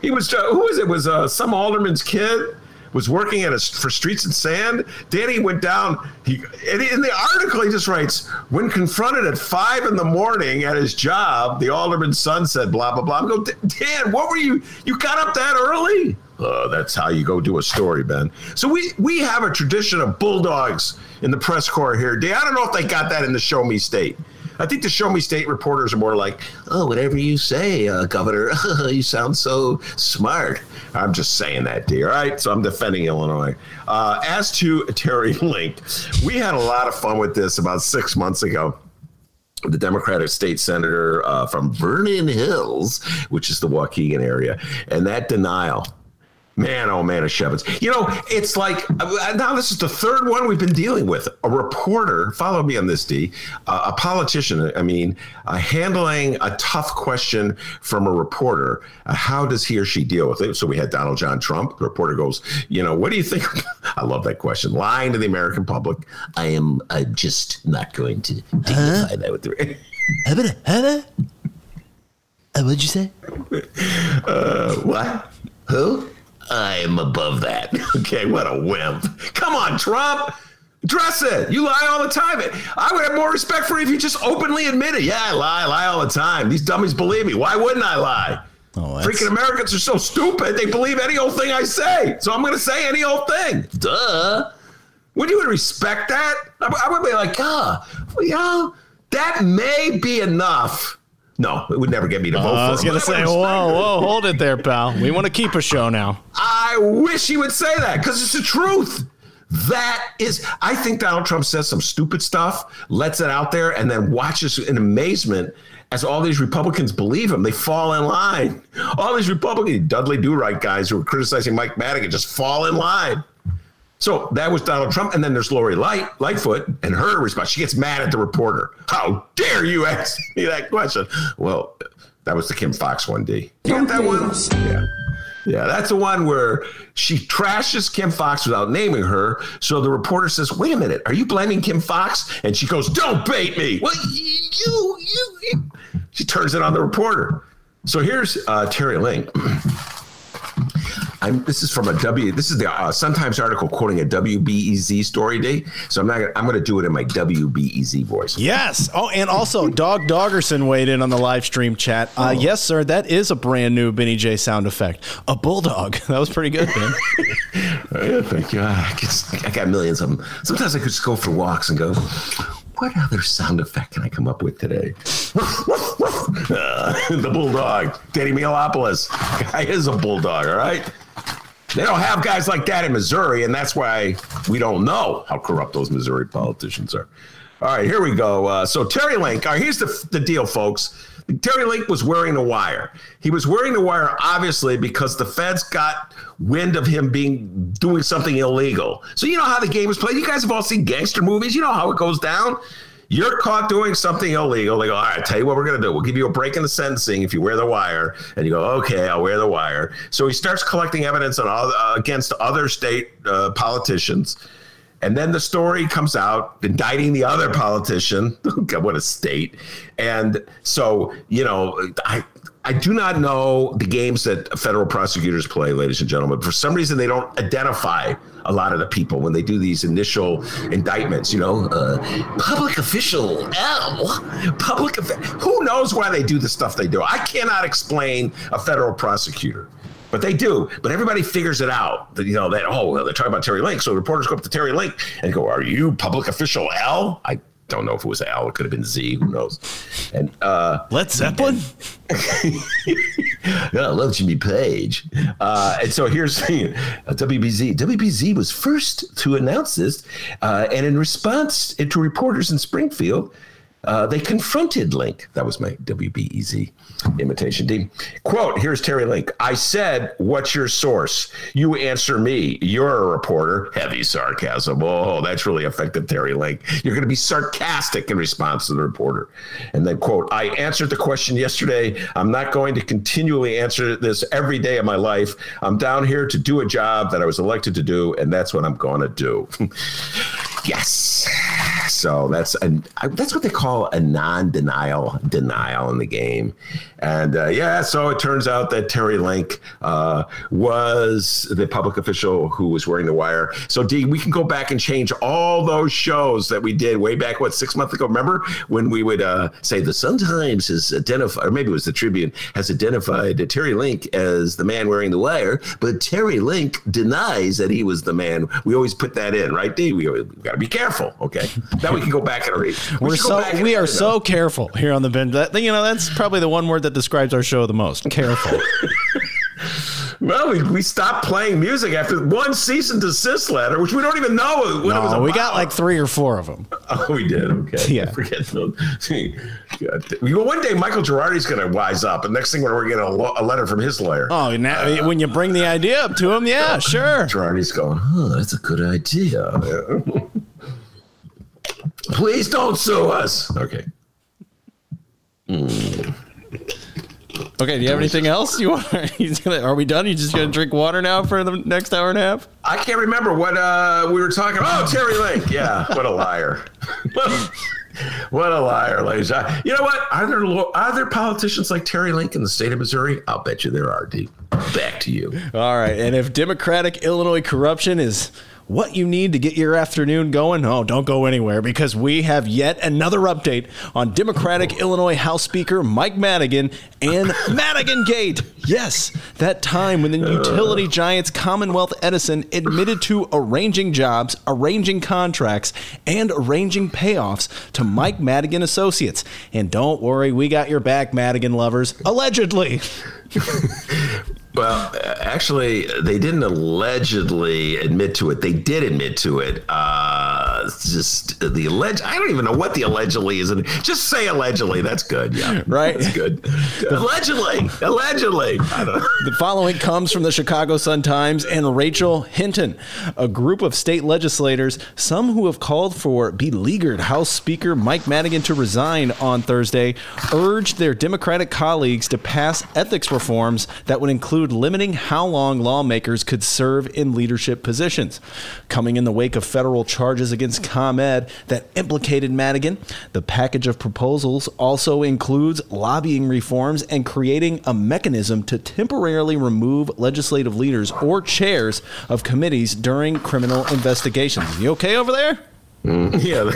He was uh, who was it? Was uh, some alderman's kid? Was working at a, for Streets and Sand. Danny went down. He in the article he just writes when confronted at five in the morning at his job, the alderman's son said blah blah blah. I go, Dan, what were you? You got up that early? Uh, that's how you go do a story, Ben. So we we have a tradition of bulldogs in the press corps here. Dan, I don't know if they got that in the Show Me State. I think the Show Me State reporters are more like, oh, whatever you say, uh, Governor. you sound so smart. I'm just saying that, dear. All right, so I'm defending Illinois. Uh, as to Terry Link, we had a lot of fun with this about six months ago the Democratic state senator uh, from Vernon Hills, which is the Waukegan area, and that denial Man, oh man, of Shevitz. You know, it's like uh, now this is the third one we've been dealing with. A reporter, follow me on this, D, uh, a politician, I mean, uh, handling a tough question from a reporter. Uh, how does he or she deal with it? So we had Donald John Trump. The reporter goes, you know, what do you think? I love that question. Lying to the American public. I am I'm just not going to dignify huh? that with the. Huh? Uh, what'd you say? Uh, what? Who? I'm above that. Okay, what a wimp. Come on, Trump. Dress it. You lie all the time. I would have more respect for you if you just openly admitted, yeah, I lie, I lie all the time. These dummies believe me. Why wouldn't I lie? Oh, that's- Freaking Americans are so stupid. They believe any old thing I say. So I'm going to say any old thing. Duh. Would you respect that? I, would be like, ah, well, yeah, that may be enough. No, it would never get me to vote Uh, I was I would say, whoa, whoa, hold it there, pal. We want to keep a show now. I wish he would say that because it's the truth. That is, I think Donald Trump says some stupid stuff, lets it out there, and then watches in amazement as all these Republicans believe him. They fall in line. All these Republican Dudley Do Right guys who are criticizing Mike Madigan just fall in line. So that was Donald Trump, and then there's Lori Light, Lightfoot, and her response. She gets mad at the reporter. How dare you ask me that question? Well, that was the Kim Foxx one, D. You got that one? Yeah. Yeah, that's the one where she trashes Kim Foxx without naming her. So the reporter says, "Wait a minute, are you blaming Kim Foxx?" And she goes, "Don't bait me." Well, you, you, you. She turns it on the reporter. So here's uh, Terry Link. I'm, this is from a W. This is the uh, Sun Times article quoting a WBEZ story day. So I'm not. Gonna, I'm going to do it in my WBEZ voice. Yes. Oh, and also, Dog Doggerson weighed in on the live stream chat. Uh, Yes, sir. That is a brand new Benny J sound effect. A bulldog. That was pretty good, Ben. Yeah, thank you. I, I got millions of them. Sometimes I could just go for walks and go, what other sound effect can I come up with today? Uh, the bulldog, Danny Mihalopoulos. Guy is a bulldog, all right? They don't have guys like that in Missouri, and that's why we don't know how corrupt those Missouri politicians are. All right, here we go. Uh, so Terry Link, all right, here's the, the deal, folks. Terry Link was wearing the wire. He was wearing the wire, obviously, because the feds got wind of him being doing something illegal. So you know how the game is played. You guys have all seen gangster movies. You know how it goes down. You're caught doing something illegal. They go, all right, tell you what we're going to do. We'll give you a break in the sentencing if you wear the wire. And you go, okay, I'll wear the wire. So he starts collecting evidence on all, uh, against other state uh, politicians. And then the story comes out indicting the other politician. God, what a state. And so, you know, I I do not know the games that federal prosecutors play, ladies and gentlemen. For some reason, they don't identify a lot of the people when they do these initial indictments. You know, uh, public official L, public. Who knows why they do the stuff they do? I cannot explain a federal prosecutor. But they do. But everybody figures it out. That you know that oh well, they're talking about Terry Link. So reporters go up to Terry Link and go, "Are you public official L?" I don't know if it was Al. It could have been Z. Who knows? And uh, Led Zeppelin? yeah, I love Jimmy Page. Uh, and so here's the uh, WBZ. WBZ was first to announce this, uh, and in response to reporters in Springfield, uh, they confronted Link. That was my WBEZ imitation team. Quote, here's Terry Link. I said, what's your source? You answer me. You're a reporter. Heavy sarcasm. Oh, that's really effective, Terry Link. You're going to be sarcastic in response to the reporter. And then, quote, I answered the question yesterday. I'm not going to continually answer this every day of my life. I'm down here to do a job that I was elected to do, and that's what I'm going to do. yes. So that's and that's what they call a non-denial denial in the game, and uh, yeah. So it turns out that Terry Link uh, was the public official who was wearing the wire. So D, we can go back and change all those shows that we did way back what six months ago. Remember when we would uh, say the Sun Times has identified, or maybe it was the Tribune has identified Terry Link as the man wearing the wire, but Terry Link denies that he was the man. We always put that in, right, D? We, we got to be careful. Okay, now we can go back and read. We We're so we are edit them. so careful here on the bench. That you know, that's probably the one word that describes our show the most. Careful. Well, we, we stopped playing music after one cease and desist letter, which we don't even know what it was. no, About. we got like three or four of them. Oh, we did. Okay. Yeah. I forget those. Well, one day Michael Girardi's going to wise up, and next thing we're going to get a, lo- a letter from his lawyer. Oh, now, uh, when you bring the idea up to him, yeah, sure. Girardi's going, huh, that's a good idea. Please don't sue us. Okay. Hmm. Okay, do you have anything else you want? Gonna, are we done? You just gonna drink water now for the next hour and a half? I can't remember what uh, we were talking about. Oh, Terry Link. Yeah, what a liar. what a liar, ladies. Uh, You know what? Are there, are there politicians like Terry Link in the state of Missouri? I'll bet you there are, D. Back to you. All right, and if Democratic Illinois corruption is what you need to get your afternoon going? Oh, don't go anywhere because we have yet another update on Democratic Illinois House Speaker Mike Madigan and Madigan Gate. Yes, that time when the utility giants Commonwealth Edison admitted to arranging jobs, arranging contracts, and arranging payoffs to Mike Madigan Associates. And don't worry, we got your back, Madigan lovers. Allegedly. Well, actually, they didn't allegedly admit to it. They did admit to it. Uh, just the alleged. I don't even know what the allegedly is. Just say allegedly. That's good. Yeah, right. That's good. allegedly, allegedly. The following comes from the Chicago Sun Times and Rachel Hinton, a group of state legislators, some who have called for beleaguered House Speaker Mike Madigan to resign on Thursday, urged their Democratic colleagues to pass ethics reforms that would include limiting how long lawmakers could serve in leadership positions. Coming in the wake of federal charges against ComEd that implicated Madigan, the package of proposals also includes lobbying reforms and creating a mechanism to temporarily remove legislative leaders or chairs of committees during criminal investigations. You okay over there? Mm, yeah.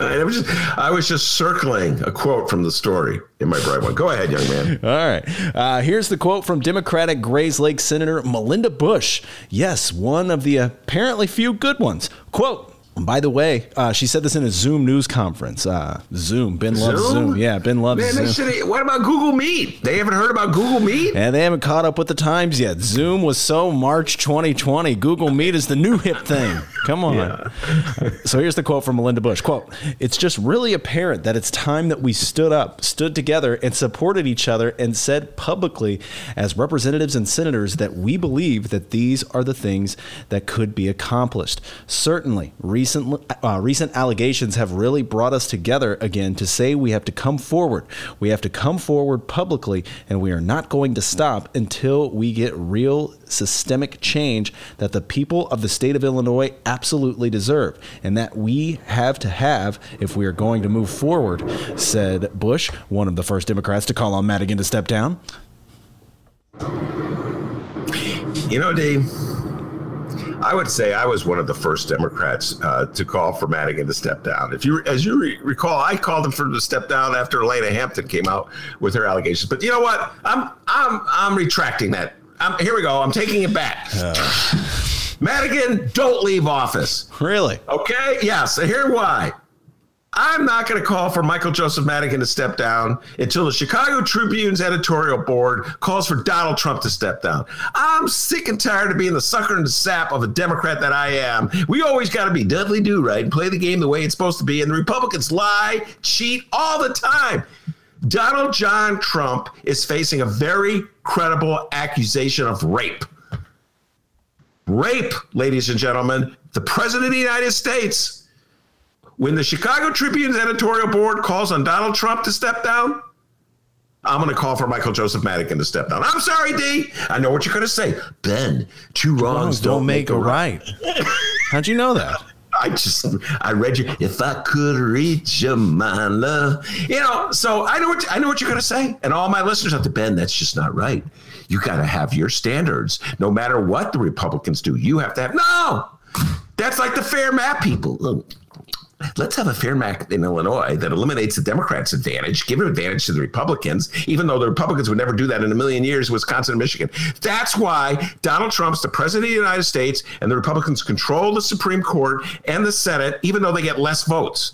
I was, just, I was just circling a quote from the story in my bright one. Go ahead, young man. All right. Uh, here's the quote from Democratic Grayslake Senator Melinda Bush. Yes, one of the apparently few good ones. Quote, by the way, uh, she said this in a Zoom news conference. Uh, Zoom. Ben loves Zoom. Yeah, Ben loves Man, Zoom. Should, what about Google Meet? They haven't heard about Google Meet? And they haven't caught up with the times yet. Zoom was so March 2020. Google Meet is the new hip thing. Come on. Yeah. so here's the quote from Melinda Bush. Quote, it's just really apparent that it's time that we stood up, stood together, and supported each other and said publicly as representatives and senators that we believe that these are the things that could be accomplished. Certainly, recent, uh, recent allegations have really brought us together again to say we have to come forward. We have to come forward publicly, and we are not going to stop until we get real systemic change that the people of the state of Illinois absolutely deserve, and that we have to have if we are going to move forward, said Bush, one of the first Democrats to call on Madigan to step down. You know, Dave. I would say I was one of the first Democrats uh, to call for Madigan to step down. If you, as you re- recall, I called him for him to step down after Alaina Hampton came out with her allegations. But you know what? I'm I'm I'm retracting that. I'm, here we go. I'm taking it back. Uh. Madigan, don't leave office. Really? Okay. Yes. Yeah, here why. I'm not going to call for Michael Joseph Madigan to step down until the Chicago Tribune's editorial board calls for Donald Trump to step down. I'm sick and tired of being the sucker and the sap of a Democrat that I am. We always got to be Dudley Do Right and play the game the way it's supposed to be. And the Republicans lie, cheat all the time. Donald John Trump is facing a very credible accusation of rape. Rape, ladies and gentlemen. The President of the United States when the Chicago Tribune's editorial board calls on Donald Trump to step down, I'm going to call for Michael Joseph Madigan to step down. I'm sorry, D. I know what you're going to say. Ben, two wrongs don't, don't make, make a right. right. How'd you know that? I just I read you. If I could reach your my love, you know. So I know what I know what you're going to say, and all my listeners have to Ben. That's just not right. You got to have your standards, no matter what the Republicans do. You have to have no. That's like the fair map people. Let's have a fair map in Illinois that eliminates the Democrats' advantage, give an advantage to the Republicans, even though the Republicans would never do that in a million years, Wisconsin and Michigan. That's why Donald Trump's the president of the United States and the Republicans control the Supreme Court and the Senate, even though they get less votes.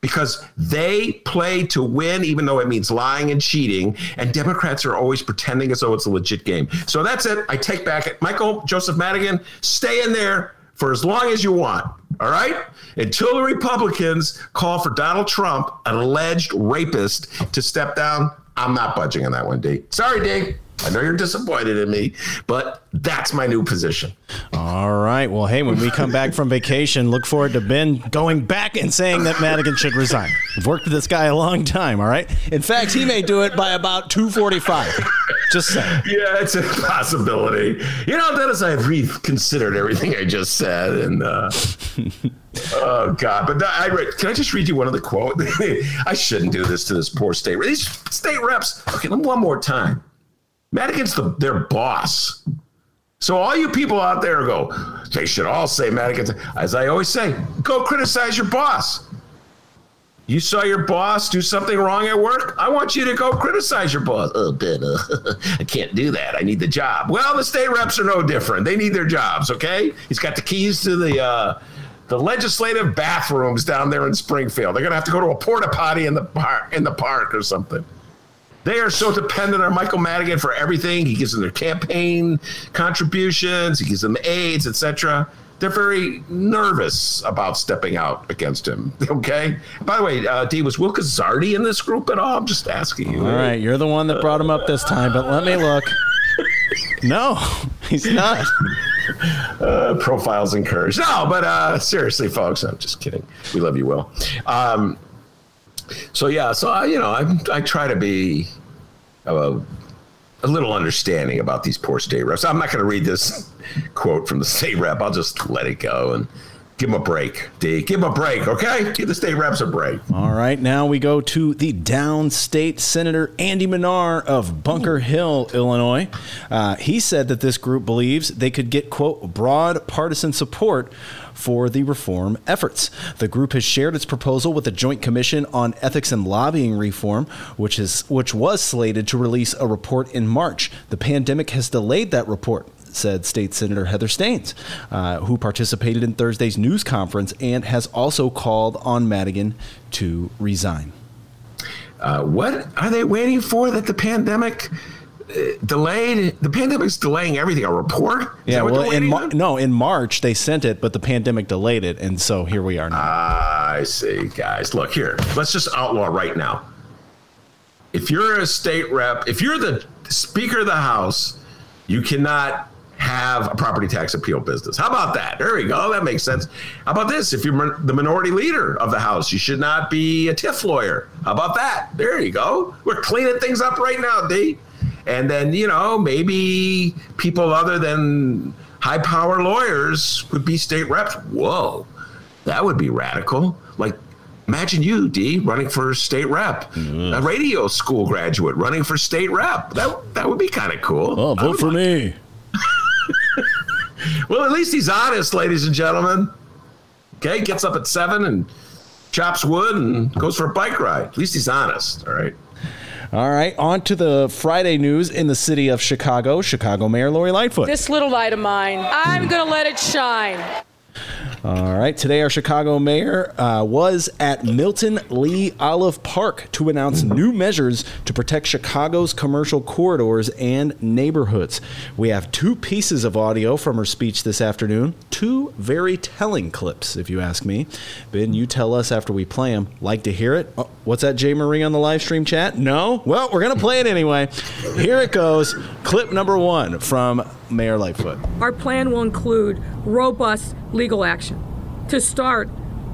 Because they play to win, even though it means lying and cheating. And Democrats are always pretending as though it's a legit game. So that's it. I take back it. Michael Joseph Madigan, stay in there for as long as you want. All right? Until the Republicans call for Donald Trump, an alleged rapist, to step down, I'm not budging on that one, D. Sorry, D. I know you're disappointed in me, but that's my new position. All right. Well, hey, when we come back from vacation, look forward to Ben going back and saying that Madigan should resign. I've worked with this guy a long time, all right? In fact, he may do it by about 245. Just saying. Yeah, it's a possibility. You know, Dennis, I have reconsidered everything I just said, and uh, oh god! But I read. Can I just read you one of the quote? I shouldn't do this to this poor state. These state reps. Okay, one more time. Madigan's the, their boss. So all you people out there go, they should all say Madigan. As I always say, go criticize your boss. You saw your boss do something wrong at work. I want you to go criticize your boss. Oh, Ben, uh, I can't do that. I need the job. Well, the state reps are no different. They need their jobs. Okay, he's got the keys to the uh, the legislative bathrooms down there in Springfield. They're gonna have to go to a porta potty in the park in the park or something. They are so dependent on Michael Madigan for everything. He gives them their campaign contributions. He gives them aides, etc they're very nervous about stepping out against him. Okay. By the way, uh, D, was Will Guzzardi in this group at all? I'm just asking you. All right, you're the one that brought him up this time, but let me look. No, he's not. Uh, profiles encouraged. No, but uh, seriously, folks, I'm just kidding. We love you, Will. Um, so yeah, so I, you know, I, I try to be uh, a little understanding about these poor state reps. I'm not going to read this quote from the state rep. I'll just let it go and give him a break. D, give him a break, okay? Give the state reps a break. All right, now we go to the downstate Senator Andy Manar of Bunker Hill, Illinois. Uh, he said that this group believes they could get, quote, broad partisan support for the reform efforts. The group has shared its proposal with the Joint Commission on Ethics and Lobbying Reform, which is which was slated to release a report in March. The pandemic has delayed that report said State Senator Heather Steans, uh, who participated in Thursday's news conference and has also called on Madigan to resign. Uh, what are they waiting for? That the pandemic delayed? The pandemic's delaying everything. A report? Is yeah. Well, in Mar- no, in March they sent it, but the pandemic delayed it, and so here we are now. I see, guys. Look here. Let's just outlaw right now. If you're a state rep, if you're the Speaker of the House, you cannot have a property tax appeal business. How about that? There we go. That makes sense. How about this? If you're the minority leader of the House, you should not be a TIF lawyer. How about that? There you go. We're cleaning things up right now, D. And then, you know, maybe people other than high power lawyers would be state reps. Whoa, that would be radical. Like, imagine you, D, running for state rep, mm. a radio school graduate running for state rep. That, that would be kind of cool. Oh, vote for like, me. well, at least he's honest, ladies and gentlemen. Okay, gets up at seven and chops wood and goes for a bike ride. At least he's honest. All right. All right, on to the Friday news in the city of Chicago. Chicago Mayor Lori Lightfoot. This little light of mine, I'm going to let it shine. All right. Today, our Chicago mayor uh, was at Milton Lee Olive Park to announce new measures to protect Chicago's commercial corridors and neighborhoods. We have two pieces of audio from her speech this afternoon. Two very telling clips, if you ask me. Ben, you tell us after we play them. Like to hear it? Oh, what's that, Jay Marie on the live stream chat? No? Well, we're going to play it anyway. Here it goes. Clip number one from Mayor Lightfoot. Our plan will include robust legal action. To start,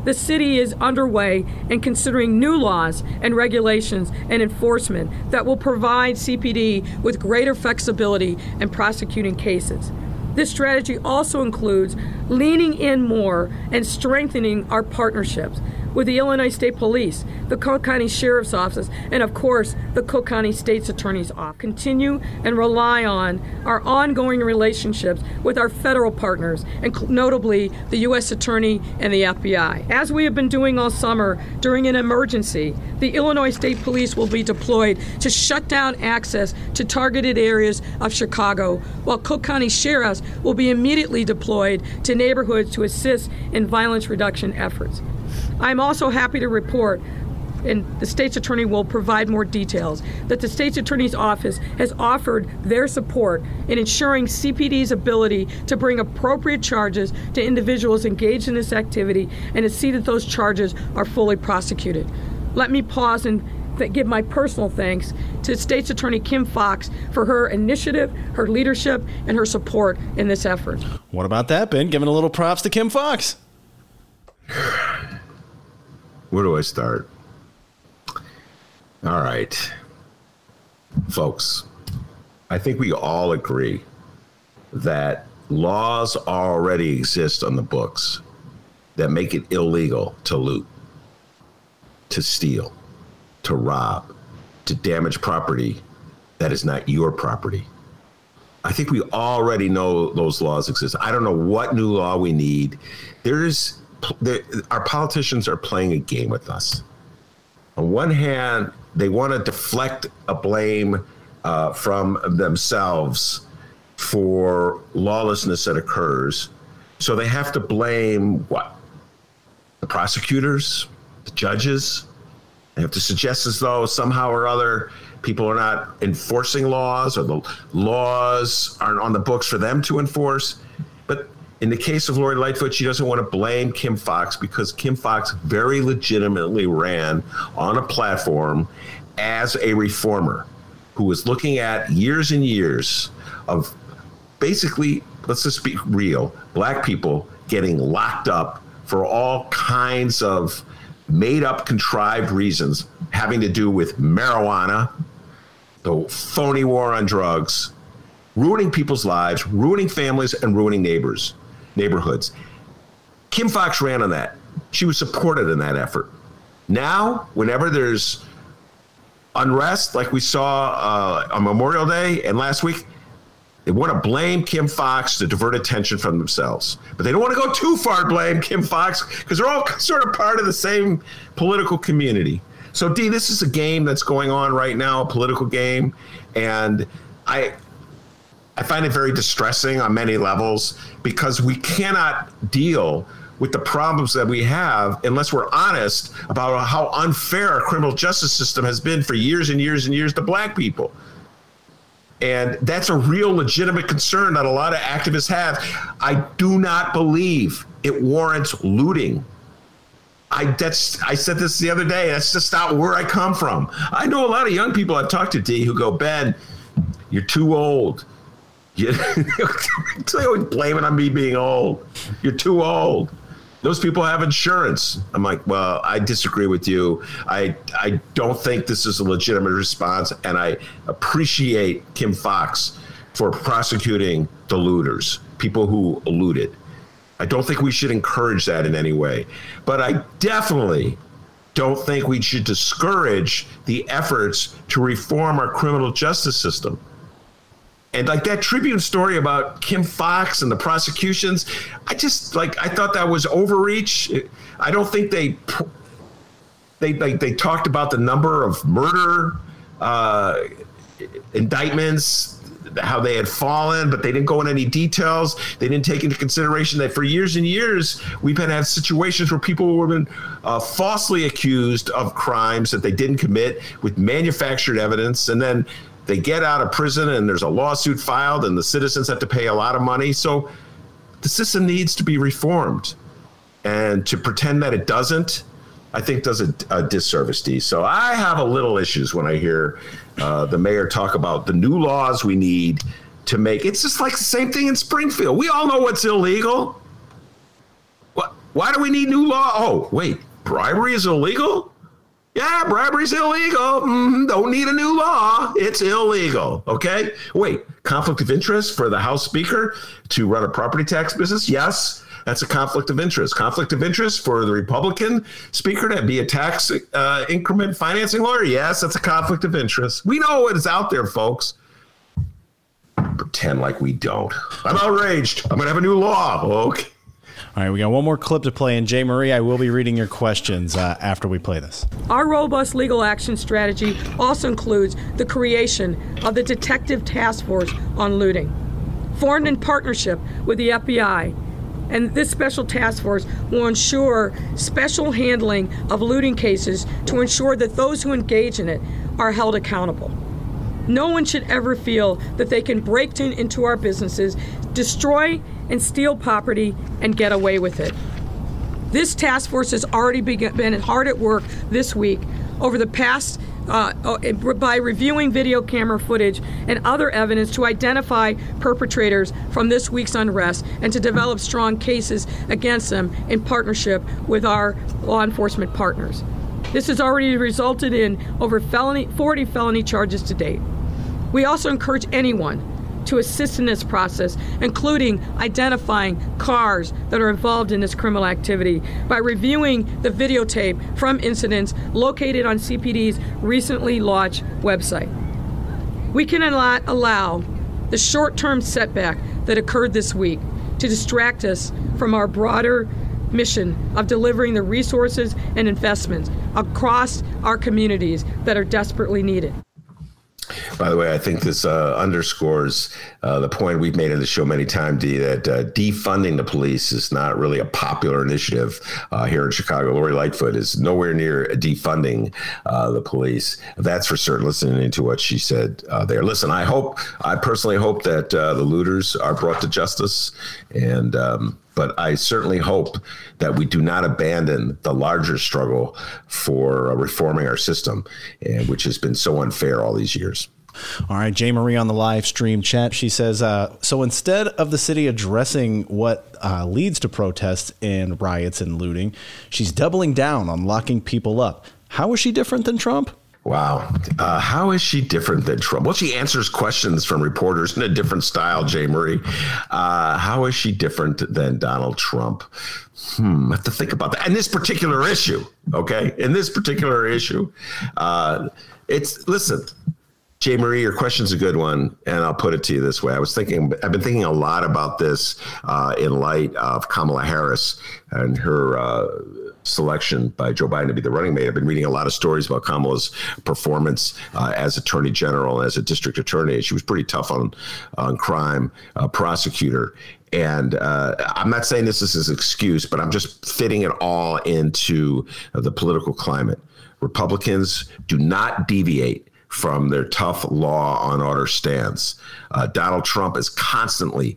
the city is underway in considering new laws and regulations and enforcement that will provide CPD with greater flexibility in prosecuting cases. This strategy also includes leaning in more and strengthening our partnerships with the Illinois State Police, the Cook County Sheriff's Office, and of course, the Cook County State's Attorney's Office. Continue and rely on our ongoing relationships with our federal partners, and notably the U.S. Attorney and the FBI. As we have been doing all summer during an emergency, the Illinois State Police will be deployed to shut down access to targeted areas of Chicago, while Cook County Sheriffs will be immediately deployed to neighborhoods to assist in violence reduction efforts. I'm also happy to report and the state's attorney will provide more details that the state's attorney's office has offered their support in ensuring CPD's ability to bring appropriate charges to individuals engaged in this activity and to see that those charges are fully prosecuted. Let me pause and give my personal thanks to State's Attorney Kim Foxx for her initiative, her leadership, and her support in this effort. What about that, Ben? Giving a little props to Kim Foxx. Where do I start? All right. Folks, I think we all agree that laws already exist on the books that make it illegal to loot, to steal, to rob, to damage property that is not your property. I think we already know those laws exist. I don't know what new law we need. There's there, our politicians are playing a game with us. On one hand, they want to deflect a blame uh, from themselves for lawlessness that occurs. So they have to blame what? The prosecutors, the judges. They have to suggest as though somehow or other people are not enforcing laws or the laws aren't on the books for them to enforce. But in the case of Lori Lightfoot, she doesn't want to blame Kim Foxx because Kim Foxx very legitimately ran on a platform as a reformer who was looking at years and years of basically, let's just be real, black people getting locked up for all kinds of made up, contrived reasons having to do with marijuana, the phony war on drugs, ruining people's lives, ruining families, and ruining neighbors, neighborhoods. Kim Foxx ran on that. She was supported in that effort. Now, whenever there's unrest, like we saw uh, on Memorial Day and last week, they want to blame Kim Foxx to divert attention from themselves. But they don't want to go too far blame Kim Foxx because they're all sort of part of the same political community. So, D, this is a game that's going on right now, a political game. And I, I find it very distressing on many levels because we cannot deal with the problems that we have unless we're honest about how unfair our criminal justice system has been for years and years and years to black people. And that's a real legitimate concern that a lot of activists have. I do not believe it warrants looting. I that's I said this the other day. That's just not where I come from. I know a lot of young people I've talked to D who go, Ben, you're too old. You, they always blame it on me being old. You're too old those people have insurance. I'm like, well, I disagree with you. I I don't think this is a legitimate response, and I appreciate Kim Foxx for prosecuting the looters, people who looted. I don't think we should encourage that in any way, but I definitely don't think we should discourage the efforts to reform our criminal justice system. And like that Tribune story about Kim Foxx and the prosecutions, I just like I thought that was overreach. I don't think they they they, they talked about the number of murder uh, indictments how they had fallen, but they didn't go into any details. They didn't take into consideration that for years and years we've been had situations where people have been uh, falsely accused of crimes that they didn't commit with manufactured evidence, and then they get out of prison and there's a lawsuit filed and the citizens have to pay a lot of money. So the system needs to be reformed. And to pretend that it doesn't, I think does a, a disservice, D. So I have a little issues when I hear uh, the mayor talk about the new laws we need to make. It's just like the same thing in Springfield. We all know what's illegal. What? Why do we need new law? Oh, wait, bribery is illegal? Yeah, bribery's illegal. Mm-hmm. Don't need a new law. It's illegal. Okay. Wait, conflict of interest for the House Speaker to run a property tax business? Yes, that's a conflict of interest. Conflict of interest for the Republican Speaker to be a tax uh, increment financing lawyer? Yes, that's a conflict of interest. We know what is out there, folks. Pretend like we don't. I'm outraged. I'm going to have a new law. Okay. All right, we got one more clip to play, and Jay Marie, I will be reading your questions uh, after we play this. Our robust legal action strategy also includes the creation of the Detective Task Force on Looting, formed in partnership with the FBI. And this special task force will ensure special handling of looting cases to ensure that those who engage in it are held accountable. No one should ever feel that they can break into our businesses, destroy and steal property and get away with it. This task force has already been hard at work this week over the past uh, by reviewing video camera footage and other evidence to identify perpetrators from this week's unrest and to develop strong cases against them in partnership with our law enforcement partners. This has already resulted in over felony, 40 felony charges to date. We also encourage anyone to assist in this process, including identifying cars that are involved in this criminal activity by reviewing the videotape from incidents located on CPD's recently launched website. We cannot allow the short term setback that occurred this week to distract us from our broader mission of delivering the resources and investments across our communities that are desperately needed. By the way, I think this uh, underscores uh, the point we've made in the show many times, Dee, that uh, defunding the police is not really a popular initiative uh, here in Chicago. Lori Lightfoot is nowhere near defunding uh, the police. That's for certain, listening to what she said uh, there. Listen, I hope, I personally hope that the looters are brought to justice. And, um, but I certainly hope that we do not abandon the larger struggle for reforming our system, which has been so unfair all these years. All right, Jay Marie on the live stream chat. She says, uh, so instead of the city addressing what uh, leads to protests and riots and looting, she's doubling down on locking people up. How is she different than Trump? Wow. Uh, how is she different than Trump? Well, she answers questions from reporters in a different style, Jay Marie. Uh, how is she different than Donald Trump? Hmm, I have to think about that. And this particular issue, okay? In this particular issue, uh, it's, listen, Jay Marie, your question's a good one, and I'll put it to you this way. I was thinking, I've been thinking a lot about this uh, in light of Kamala Harris and her uh, selection by Joe Biden to be the running mate. I've been reading a lot of stories about Kamala's performance uh, as Attorney General and as a district attorney. She was pretty tough on on crime, uh, prosecutor. And uh, I'm not saying this is an excuse, but I'm just fitting it all into the political climate. Republicans do not deviate from their tough law on order stance. Uh, Donald Trump is constantly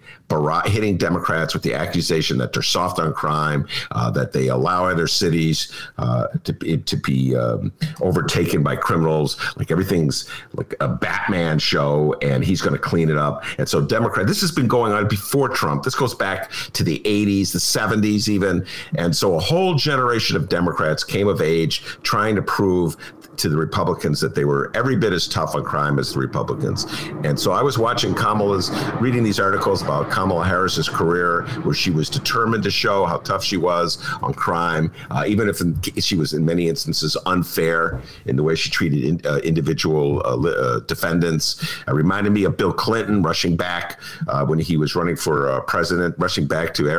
hitting Democrats with the accusation that they're soft on crime, uh, that they allow other cities uh, to be, to be um, overtaken by criminals, like everything's like a Batman show, and he's going to clean it up. And so, Democrat, this has been going on before Trump. This goes back to the 80s, the 70s, even. And so, a whole generation of Democrats came of age trying to prove to the Republicans that they were every bit as tough on crime as the Republicans. And so I was watching Kamala's, reading these articles about Kamala Harris's career, where she was determined to show how tough she was on crime, uh, even if she was in many instances unfair in the way she treated in, uh, individual uh, uh defendants. It reminded me of Bill Clinton rushing back uh, when he was running for uh, president, rushing back to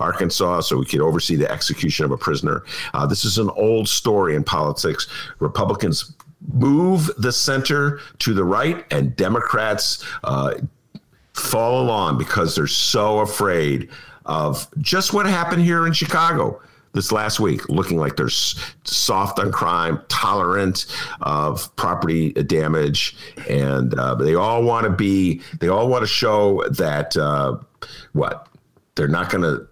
Arkansas so we could oversee the execution of a prisoner. this is an old story in politics. Republicans move the center to the right, and Democrats uh, fall along because they're so afraid of just what happened here in Chicago this last week, looking like they're soft on crime, tolerant of property damage, and uh, they all want to be, they all want to show that uh, what? They're not going to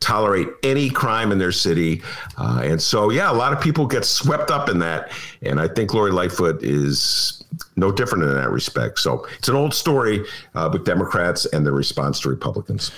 tolerate any crime in their city. Uh, and so, yeah, a lot of people get swept up in that. And I think Lori Lightfoot is no different in that respect. So it's an old story uh, with Democrats and their response to Republicans.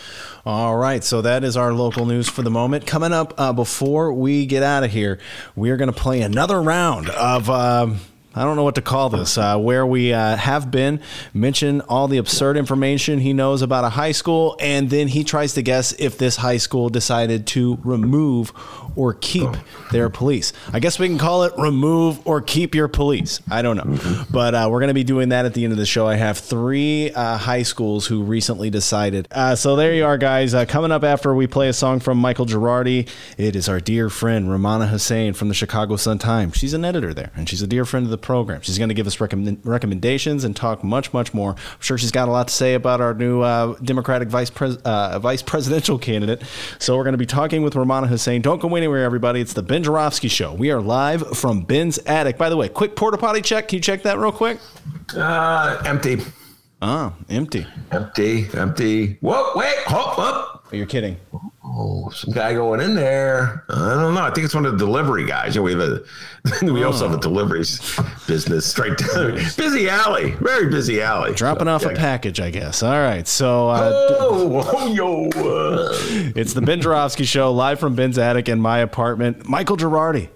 All right, so that is our local news for the moment. Coming up uh, before we get out of here, we are going to play another round of. Um, I don't know what to call this, uh, where we uh, have been mention all the absurd information he knows about a high school, and then he tries to guess if this high school decided to remove or keep their police. I guess we can call it remove or keep your police. I don't know. Mm-hmm. But uh, we're going to be doing that at the end of the show. I have three uh, high schools who recently decided. Uh, so there you are, guys. Uh, coming up after we play a song from Michael Girardi, it is our dear friend, Rummana Hussain from the Chicago Sun-Times. She's an editor there, and she's a dear friend of the program. She's going to give us recommend- recommendations and talk much, much more. I'm sure she's got a lot to say about our new uh, Democratic vice, pres- uh, vice presidential candidate. So we're going to be talking with Rummana Hussain. Don't go anywhere, everybody. It's the Ben Joravsky Show. We are live from Ben's attic. By the way, quick porta potty check. Can you check that real quick? Uh, empty. Ah, empty. Empty, empty. Whoa, wait, hop up. Oh, you're kidding. Oh, some guy going in there. I don't know. I think it's one of the delivery guys. You know, we have a, we also have a oh. deliveries business straight down busy alley, very busy alley. Dropping so, off yeah. a package, I guess. All right, so uh, oh, oh yo, uh. it's the Ben Joravsky Show live from Ben's attic in my apartment. Michael Girardi.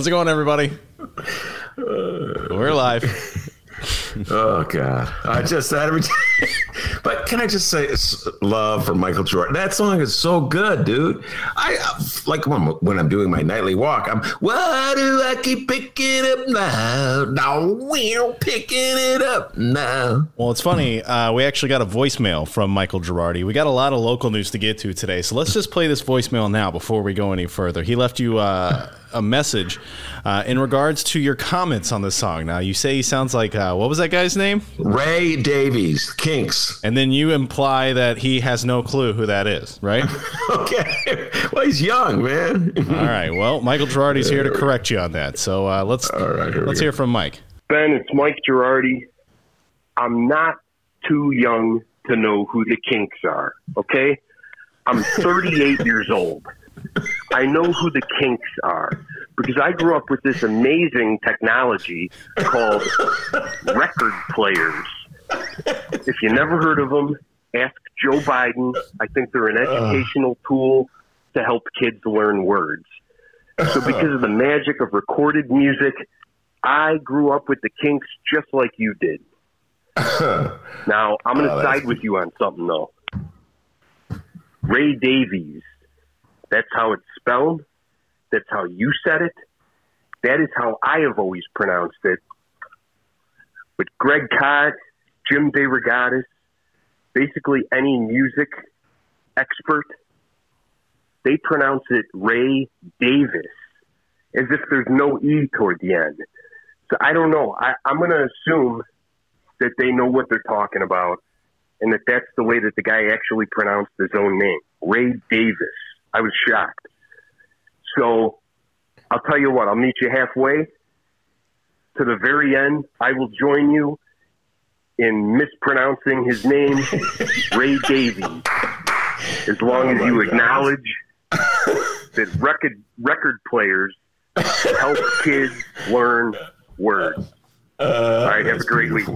How's it going, everybody? We're live. oh God! I just that every. Time. But can I just say, love for Michael Jordan? That song is so good, dude. I like when, I'm- when I'm doing my nightly walk. I'm. Why do I keep picking up now? Now we're picking it up now. Well, it's funny. Uh, we actually got a voicemail from Michael Girardi. We got a lot of local news to get to today, so let's just play this voicemail now before we go any further. He left you uh, a message uh, in regards to your comments on the song. Now, you say he sounds like uh, what was that guy's name? Ray Davies, Kinks. And then you imply that he has no clue who that is, right? okay. Well, he's young, man. All right. Well, Michael Girardi's here to correct you on that. So uh, let's let's hear from Mike. Ben, it's Mike Girardi. I'm not too young to know who the Kinks are, okay? I'm 38 years old. I know who the Kinks are because I grew up with this amazing technology called record players. If you never heard of them, ask Joe Biden. I think they're an educational tool to help kids learn words. So, because of the magic of recorded music, I grew up with the Kinks just like you did. Now, I'm going to Oh, side with you on something, though. Ray Davies, that's how it's spelled. That's how you said it. That is how I have always pronounced it. But Greg Kot, Jim DeRogatis, basically any music expert, they pronounce it Ray Davis, as if there's no E toward the end. So I don't know. I, I'm going to assume that they know what they're talking about and that that's the way that the guy actually pronounced his own name, Ray Davis. I was shocked. So I'll tell you what, I'll meet you halfway. To the very end, I will join you in mispronouncing his name, Ray Davies, as long as you acknowledge that record record players help kids learn words. Uh, All right, have a great week.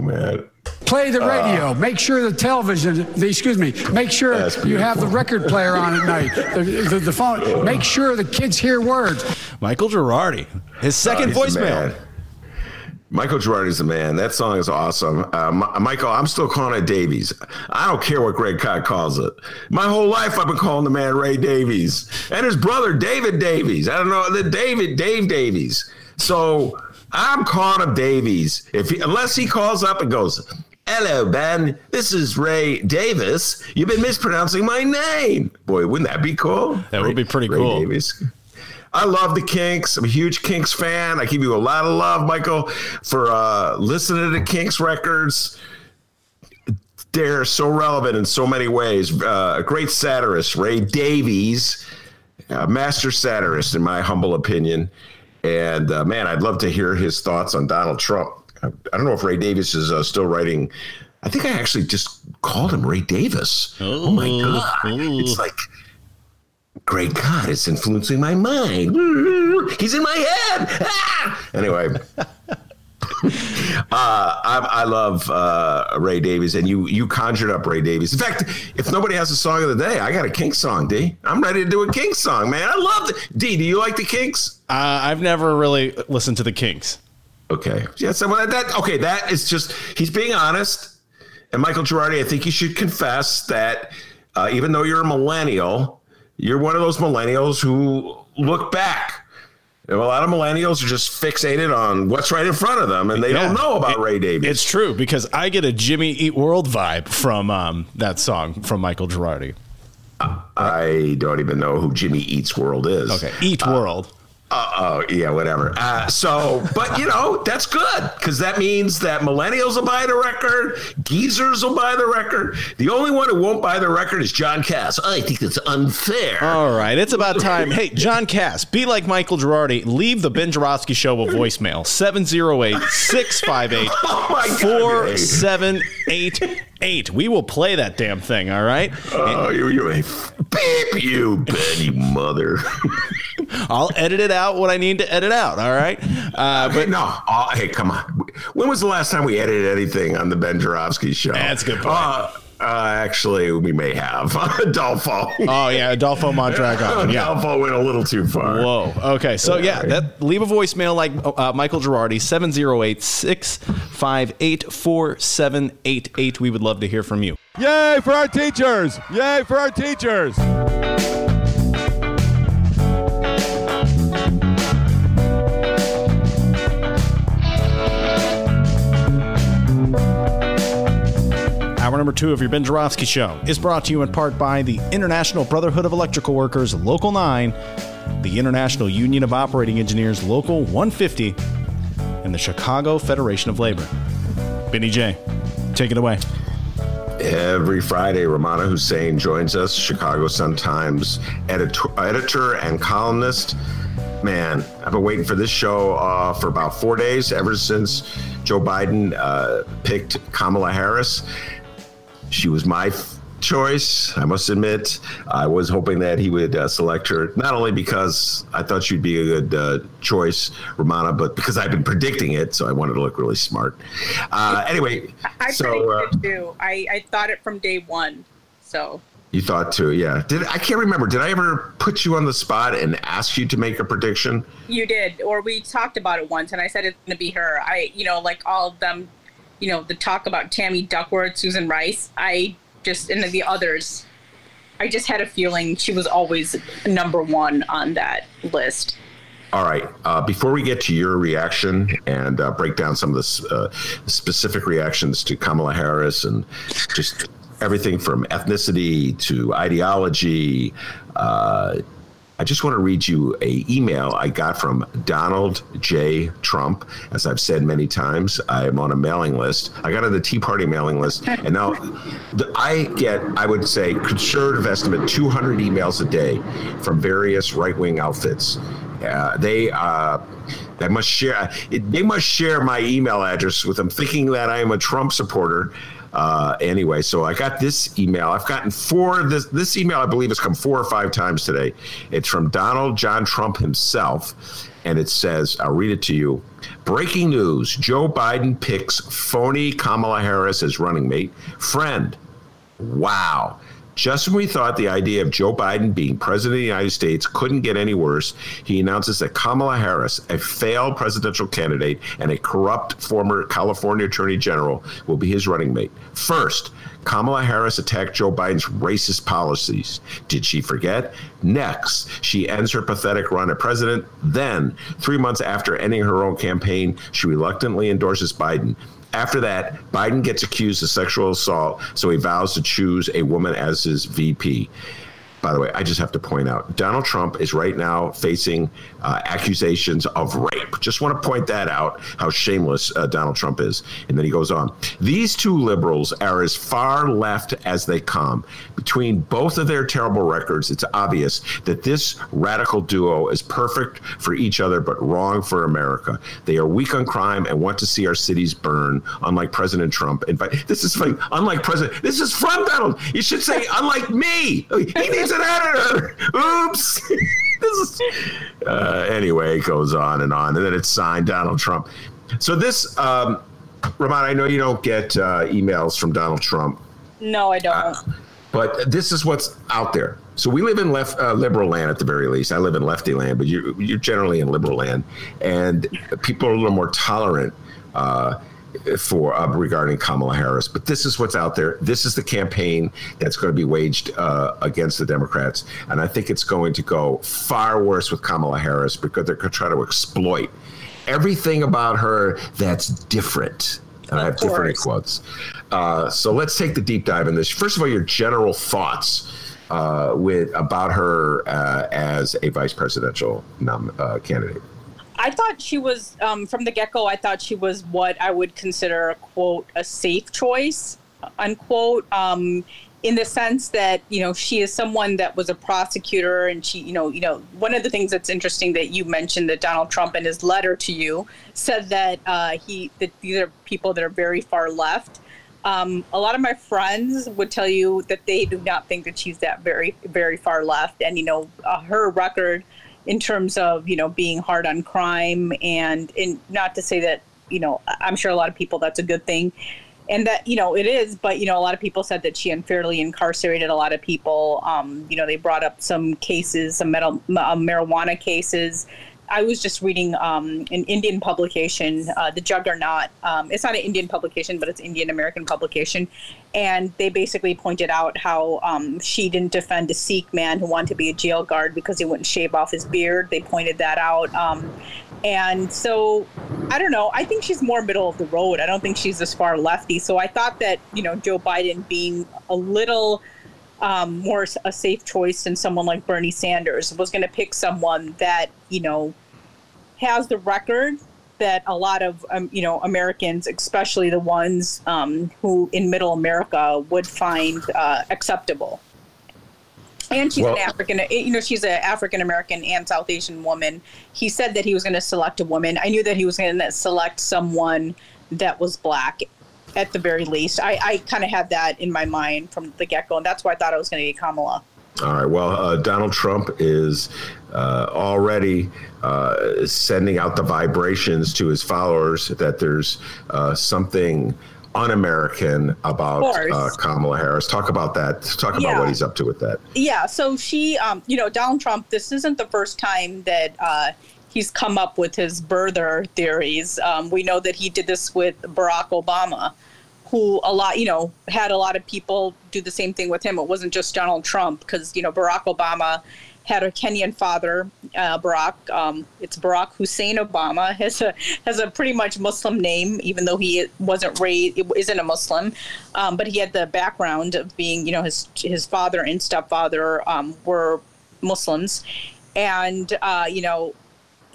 Play the radio. make sure the television, the, excuse me, make sure you have the record player on at night. The, the, the phone. Make sure the kids hear words. Michael Girardi, his second Oh, he's the voicemail. man. Michael Girardi's the man. That song is awesome. Uh, Mi- Michael, I'm still calling it Davies. I don't care what Greg Kot calls it. My whole life, I've been calling the man Ray Davies and his brother David Davies. I don't know the David Dave Davies. So I'm calling him Davies. If he, unless he calls up and goes, "Hello, Ben. This is Ray Davis. You've been mispronouncing my name." Boy, wouldn't that be cool? That would be pretty Ray cool. Davies. I love the Kinks. I'm a huge Kinks fan. I give you a lot of love, Michael, for uh, listening to Kinks records. They're so relevant in so many ways. Uh, a great satirist, Ray Davies, a master satirist, in my humble opinion. And uh, man, I'd love to hear his thoughts on Donald Trump. I, don't know if Ray Davis is uh, still writing. I think I actually just called him Ray Davis. Oh, my God. It's like, great God, it's influencing my mind. He's in my head. Ah! Anyway. Uh, I, I love uh, Ray Davies, and you you conjured up Ray Davies. In fact, if nobody has a song of the day, I got a Kinks song. D, I'm ready to do a Kinks song, man. I love it. D, do you like the Kinks? Uh, I've never really listened to the Kinks. Okay, yeah. So that, that okay, that is just he's being honest. And Michael Girardi, I think you should confess that uh, even though you're a millennial, you're one of those millennials who look back. And a lot of millennials are just fixated on what's right in front of them, and they Yeah. don't know about It- Ray Davies. It's true because I get a Jimmy Eat World vibe from um, that song from Michael Girardi. I don't even know who Jimmy Eats World is. Okay, Eat World. Uh, oh, yeah, whatever. Uh, so, but you know, that's good because that means that millennials will buy the record, geezers will buy the record. The only one who won't buy the record is John Kass. I think it's unfair. All right, it's about time. Hey, John Kass, be like Michael Girardi. Leave the Ben Joravsky Show a voicemail 708 658 4788. We will play that damn thing, all right? Oh, you, you, a beep you, Ben, you mother. I'll edit it out what I need to edit out, all right? Uh, but no, oh, hey, come on. When was the last time we edited anything on the Ben Joravsky show? That's a good point. Uh, Uh, actually, we may have Adolfo. Oh yeah, Adolfo Mondragon. Yeah, Adolfo went a little too far. Whoa. Okay. So yeah, that leave a voicemail like uh, Michael Girardi 708-658-4788. We would love to hear from you. Yay for our teachers! Yay for our teachers! Hour number two of your Ben Joravsky Show is brought to you in part by the International Brotherhood of Electrical Workers, Local 9, the International Union of Operating Engineers, Local 150, and the Chicago Federation of Labor. Benny J, take it away. Every Friday, Rummana Hussain joins us, Chicago Sun-Times editor, editor and columnist. Man, I've been waiting for this show uh, for about four days, ever since Joe Biden uh, picked Kamala Harris. She was my f- choice, I must admit. I was hoping that he would uh, select her, not only because I thought she'd be a good uh, choice, Rummana, but because I've been predicting it, so I wanted to look really smart. Uh, anyway, I so uh, predicted it too. I, I thought it from day one. So you thought too, yeah. Did I can't remember? Did I ever put you on the spot and ask you to make a prediction? you did, or we talked about it once, and I said it's going to be her. I, you know, like all of them, you know, the talk about Tammy Duckworth, Susan Rice. I just and the others. I just had a feeling she was always number one on that list. All right. Uh, before we get to your reaction and uh, break down some of the uh, specific reactions to Kamala Harris and just everything from ethnicity to ideology, uh, I just want to read you a email I got from Donald J. Trump. As I've said many times, I am on a mailing list. I got on the Tea Party mailing list, and now I get, I would say, conservative estimate, 200 emails a day from various right-wing outfits. Uh, they uh, they must share they must share my email address with them, thinking that I am a Trump supporter. Uh, anyway, so I got this email. I've gotten four. This this email, I believe, has come four or five times today. It's from Donald John Trump himself, and it says, "I'll read it to you." Breaking news: Joe Biden picks phony Kamala Harris as running mate. Friend, wow. Just when we thought the idea of Joe Biden being president of the United States couldn't get any worse, he announces that Kamala Harris, a failed presidential candidate and a corrupt former California attorney general, will be his running mate. First, Kamala Harris attacked Joe Biden's racist policies. Did she forget? Next, she ends her pathetic run at president. Then, three months after ending her own campaign, she reluctantly endorses Biden. After that, Biden gets accused of sexual assault, so he vows to choose a woman as his VP. By the way, I just have to point out Donald Trump is right now facing uh, accusations of rape. Just want to point that out, how shameless uh, Donald Trump is. And then he goes on These two liberals are as far left as they come. Between both of their terrible records, it's obvious that this radical duo is perfect for each other, but wrong for America. They are weak on crime and want to see our cities burn, unlike President Trump. In fact, this is funny. Unlike President, this is from Donald. You should say, unlike me. He needs an editor. Oops. this is, uh, anyway, it goes on and on. And then it's signed Donald Trump. So this, um, Ramon, I know you don't get uh, emails from Donald Trump, No, I don't. but this is what's out there. So we live in left uh, liberal land at the very least. I live in lefty land, but you're, you're generally in liberal land, and people are a little more tolerant. Uh, for uh, regarding Kamala Harris, but this is what's out there. This is the campaign that's going to be waged uh, against the Democrats, and I think it's going to go far worse with Kamala Harris because they're going to try to exploit everything about her that's different. And I have different quotes. Uh, so let's take the deep dive in this. First of all, your general thoughts uh, with about her uh, as a vice presidential nom- uh, candidate. I thought she was um, from the get go. I thought she was what I would consider a quote a safe choice, unquote. Um, in the sense that you know she is someone that was a prosecutor, and she you know you know one of the things that's interesting that you mentioned that Donald Trump in his letter to you said that uh, he that these are people that are very far left. Um, a lot of my friends would tell you that they do not think that she's that very very far left, and you know uh, her record in terms of you know being hard on crime and and not to say that you know I'm sure a lot of people that's a good thing. and that you know it is but you know a lot of people said that she unfairly incarcerated a lot of people um, you know they brought up some cases some metal, uh, marijuana cases I was just reading um, an Indian publication, uh, the Juggernaut. Um, it's not an Indian publication, but it's Indian American publication, and they basically pointed out how um, she didn't defend a Sikh man who wanted to be a jail guard because he wouldn't shave off his beard. They pointed that out, um, and so I don't know. I think she's more middle of the road. I don't think she's as far lefty. So I thought that you know Joe Biden being a little um, more a safe choice than someone like Bernie Sanders was going to pick someone that you know has the record that a lot of um, you know Americans, especially the ones um, who in Middle America would find uh, acceptable. And she's well, an African, you know, she's an African American and South Asian woman. He said that he was going to select a woman. I knew that he was going to select someone that was black at the very least. I, I kind of had that in my mind from the get go, and that's why I thought it was going to be Kamala. All right. Well, uh, Donald Trump is uh, already uh, sending out the vibrations to his followers that there's uh, something un-American about uh, Kamala Harris. Talk about that. Talk about what he's up to with that. Yeah. So she, um, you know, Donald Trump. This isn't the first time that uh, he's come up with his birther theories. Um, we know that he did this with Barack Obama, who a lot, you know, had a lot of people do the same thing with him. It wasn't just Donald Trump because you know Barack Obama had a Kenyan father, uh, Barack. Um, it's Barack Hussein Obama. has a has a pretty much Muslim name, even though he wasn't raised, isn't a Muslim. Um, but he had the background of being, you know, his his father and stepfather um, were Muslims, and uh, you know,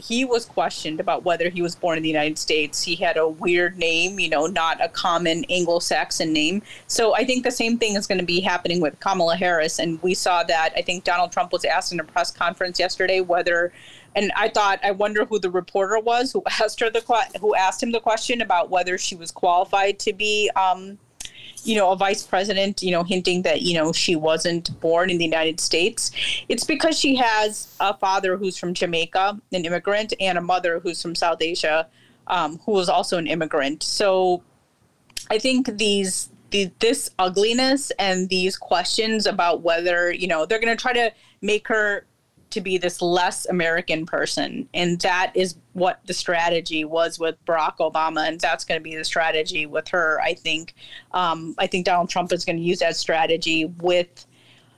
he was questioned about whether he was born in the United States. He had a weird name, you know, not a common Anglo-Saxon name. So I think the same thing is going to be happening with Kamala Harris, and we saw that. I think Donald Trump was asked in a press conference yesterday whether, and I thought, I wonder who the reporter was who asked her the who asked him the question about whether she was qualified to be. Um, you know, a vice president, you know, hinting that, you know, she wasn't born in the United States. It's because she has a father who's from Jamaica, an immigrant, and a mother who's from South Asia, um, who was also an immigrant. So I think these, the, this ugliness and these questions about whether, you know, they're going to try to make her to be this less American person. And that is what the strategy was with Barack Obama. And that's going to be the strategy with her, I think. Um, I think Donald Trump is going to use that strategy with,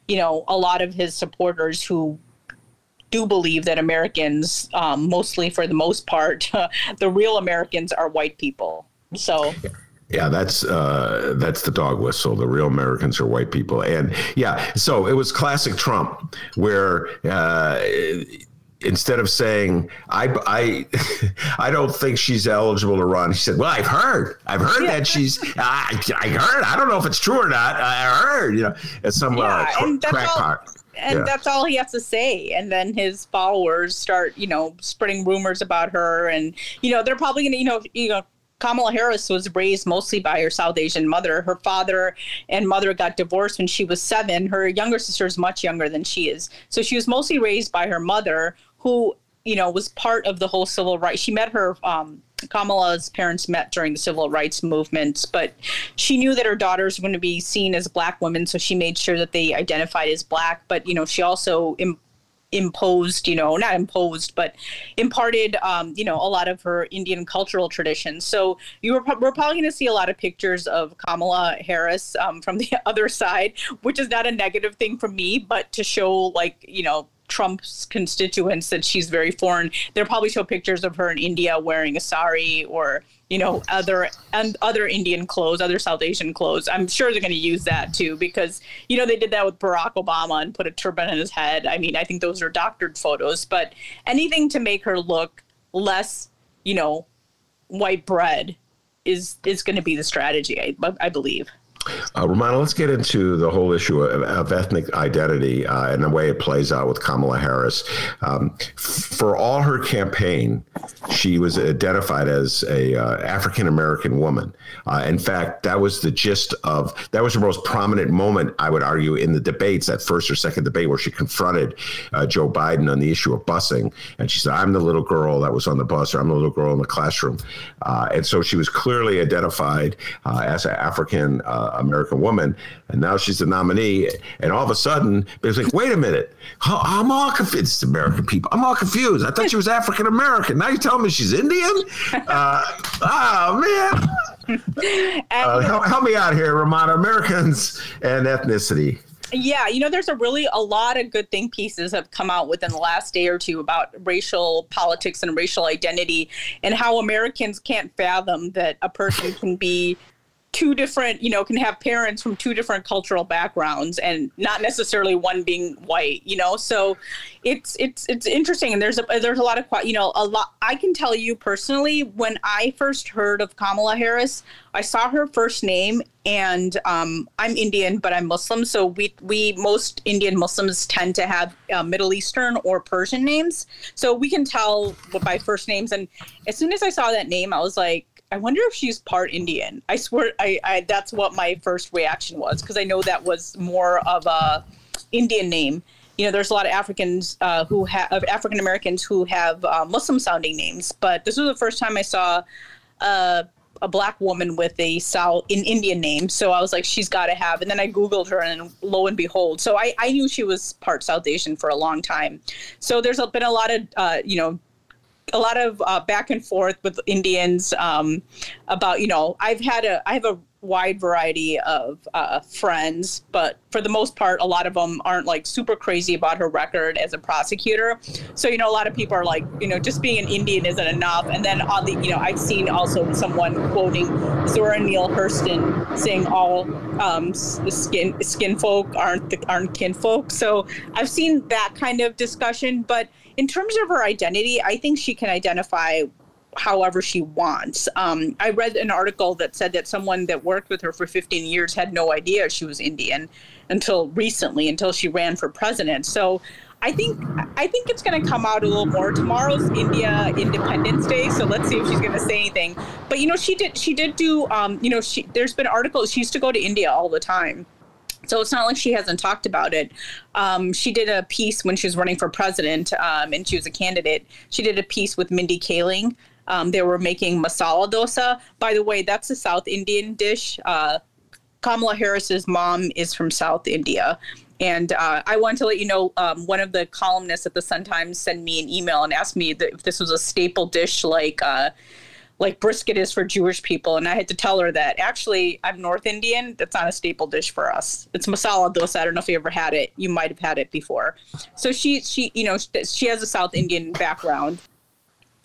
you know, a lot of his supporters who do believe that Americans, um, mostly for the most part, the real Americans are white people. So yeah, that's uh, that's the dog whistle. The real Americans are white people, and yeah, so it was classic Trump, where uh, instead of saying I I I don't think she's eligible to run, he said, "Well, I've heard, I've heard yeah. that she's I, I heard. I don't know if it's true or not. I heard, you know, it's some uh, yeah, uh, crackpot." and yeah. that's all he has to say and then his followers start you know spreading rumors about her and you know they're probably gonna you know you know Kamala Harris was raised mostly by her South Asian mother. Her father and mother got divorced when she was seven. Her younger sister is much younger than she is. So she was mostly raised by her mother, who, you know, was part of the whole civil rights. She met her, um, Kamala's parents met during the civil rights movement, but she knew that her daughters were going to be seen as black women, so she made sure that they identified as black. But, you know, she also imposed, you know, not imposed, but imparted, um, you know, a lot of her Indian cultural traditions. So you were, we're probably going to see a lot of pictures of Kamala Harris um, from the other side, which is not a negative thing for me, but to show like, you know, Trump's constituents that she's very foreign. They'll probably show pictures of her in India wearing a sari or you know other and other Indian clothes, other South Asian clothes. I'm sure they're going to use that too because you know they did that with Barack Obama and put a turban on his head. I mean, I think those are doctored photos, but anything to make her look less, you know, white bread is is going to be the strategy. I, I believe. Uh, Rummana, let's get into the whole issue of, of ethnic identity uh, and the way it plays out with Kamala Harris. Um, f- for all her campaign, she was identified as a uh, African American woman. Uh, in fact, that was the gist of that was the most prominent moment, I would argue, in the debates, that first or second debate where she confronted uh, Joe Biden on the issue of busing, and she said, "I'm the little girl that was on the bus, or I'm the little girl in the classroom," uh, and so she was clearly identified as an African. American woman, and now she's the nominee. And all of a sudden, it's like, wait a minute, I'm all confused. American people, I'm all confused. I thought she was African American. Now you're telling me she's Indian? Uh, oh man, uh, help, help me out here, Rummana. Americans and ethnicity. Yeah, you know, there's a really a lot of good think pieces have come out within the last day or two about racial politics and racial identity and how Americans can't fathom that a person can be two different, you know, can have parents from two different cultural backgrounds and not necessarily one being white, you know. So it's it's it's interesting and there's a there's a lot of you know, a lot I can tell you personally when I first heard of Kamala Harris, I saw her first name and um, I'm Indian but I'm Muslim, so we we most Indian Muslims tend to have uh, Middle Eastern or Persian names. So we can tell by first names and as soon as I saw that name I was like I wonder if she's part Indian. I swear, I, I that's what my first reaction was because I know that was more of a Indian name. You know, there's a lot of Africans uh, who have African Americans who have uh, Muslim sounding names, but this was the first time I saw uh, a black woman with a South an Indian name. So I was like, she's got to have. And then I googled her, and lo and behold, so I, I knew she was part South Asian for a long time. So there's been a lot of uh, you know a lot of uh, back and forth with Indians um, about you know I've had a I have a wide variety of uh, friends, but for the most part, a lot of them aren't like super crazy about her record as a prosecutor. So you know, a lot of people are like, you know, just being an Indian isn't enough. And then on the, you know, I've seen also someone quoting Zora Neale Hurston saying all um, skin skin folk aren't the, aren't kinfolk. So I've seen that kind of discussion, but in terms of her identity, I think she can identify however she wants. Um, I read an article that said that someone that worked with her for 15 years had no idea she was Indian until recently, until she ran for president. So I think I think it's going to come out a little more. Tomorrow's India Independence Day, so let's see if she's going to say anything. But you know, she did she did do um, you know she there's been articles she used to go to India all the time so it's not like she hasn't talked about it. Um, she did a piece when she was running for president um, and she was a candidate. She did a piece with Mindy Kaling. Um, they were making masala dosa. By the way, that's a South Indian dish. Uh, Kamala Harris's mom is from South India. And uh, I want to let you know um, one of the columnists at the Sun Times sent me an email and asked me if this was a staple dish like. Uh, like brisket is for Jewish people. And I had to tell her that actually I'm North Indian. That's not a staple dish for us. It's masala dosa. I don't know if you ever had it. You might have had it before. So she, she, you know, she has a South Indian background.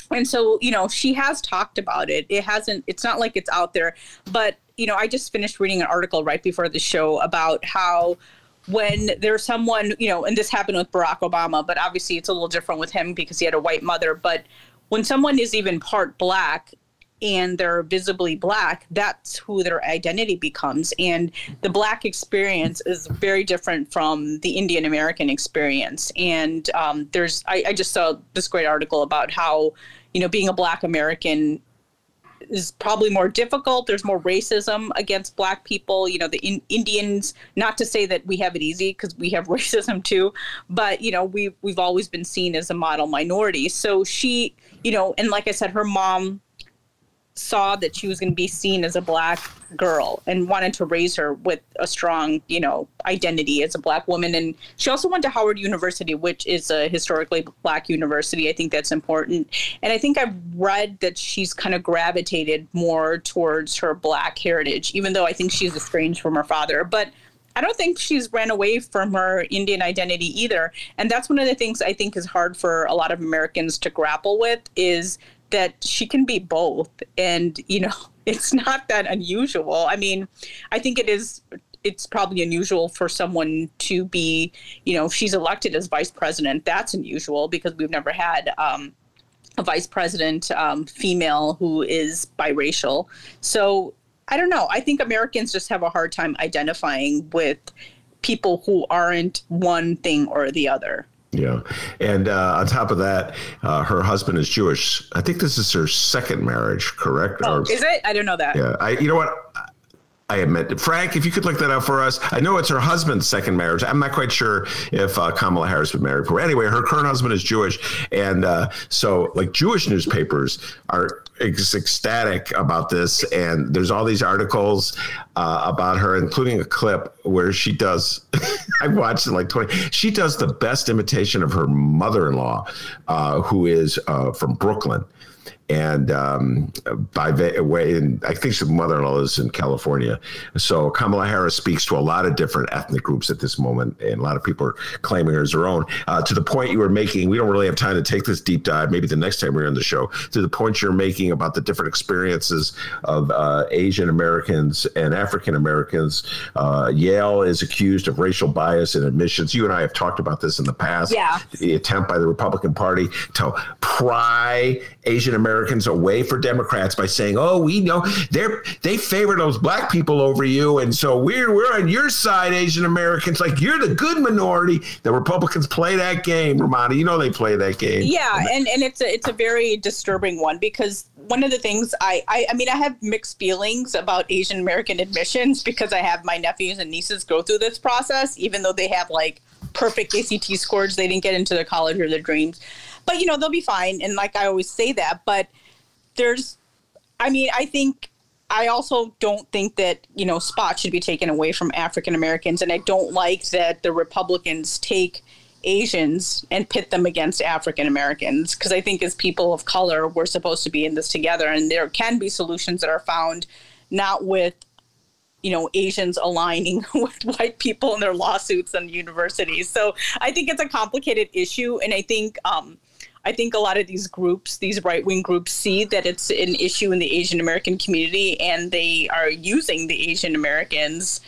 And so, you know, she has talked about it. It hasn't, it's not like it's out there. But, you know, I just finished reading an article right before the show about how when there's someone, you know, and this happened with Barack Obama, but obviously it's a little different with him because he had a white mother. But when someone is even part black and they're visibly black, that's who their identity becomes. And the black experience is very different from the Indian American experience. And um, there's, I, I just saw this great article about how, you know, being a black American is probably more difficult. There's more racism against black people. You know, the in- Indians. Not to say that we have it easy because we have racism too, but you know, we we've always been seen as a model minority. So she, you know, and like I said, her mom saw that she was going to be seen as a black girl and wanted to raise her with a strong, you know, identity as a black woman. And she also went to Howard University, which is a historically black university. I think that's important. And I think I've read that she's kind of gravitated more towards her black heritage, even though I think she's estranged from her father. But I don't think she's ran away from her Indian identity either. And that's one of the things I think is hard for a lot of Americans to grapple with is that she can be both and you know it's not that unusual i mean i think it is it's probably unusual for someone to be you know if she's elected as vice president that's unusual because we've never had um, a vice president um, female who is biracial so I don't know. I think Americans just have a hard time identifying with people who aren't one thing or the other. Yeah, and uh, on top of that, uh, her husband is Jewish. I think this is her second marriage, correct? Oh, Or- is it? I don't know that. Yeah, I. You know what? I admit, Frank, if you could look that up for us. I know it's her husband's second marriage. I'm not quite sure if uh, Kamala Harris was married for. Anyway, her current husband is Jewish, and uh, so like Jewish newspapers are ecstatic about this, and there's all these articles uh, about her, including a clip where she does. I watched it like 20. She does the best imitation of her mother-in-law, uh, who is uh, from Brooklyn and um, by the way, and I think her mother-in-law is in California. So Kamala Harris speaks to a lot of different ethnic groups at this moment, and a lot of people are claiming her as their own. Uh, to the point you were making, we don't really have time to take this deep dive. Maybe the next time we're on the show. To the point you're making about the different experiences of uh, Asian Americans and African Americans. Uh, Yale is accused of racial bias in admissions. You and I have talked about this in the past. Yeah. The attempt by the Republican Party to pry Asian Americans away for Democrats by saying, "Oh, we know they're they favor those black people over you, and so we're we're on your side, Asian Americans. Like you're the good minority." The Republicans play that game, Rummana. You know they play that game. Yeah, and, and it's a it's a very disturbing one because one of the things I, I I mean I have mixed feelings about Asian American admissions because I have my nephews and nieces go through this process, even though they have like perfect ACT scores, they didn't get into the college of their dreams. But you know, they'll be fine. And like I always say that, but there's I mean, I think I also don't think that, you know, spots should be taken away from African Americans. And I don't like that the Republicans take Asians and pit them against African Americans because I think as people of color, we're supposed to be in this together. And there can be solutions that are found not with, you know, Asians aligning with white people in their lawsuits and universities. So I think it's a complicated issue. And I think, um, I think a lot of these groups, these right wing groups, see that it's an issue in the Asian American community and they are using the Asian Americans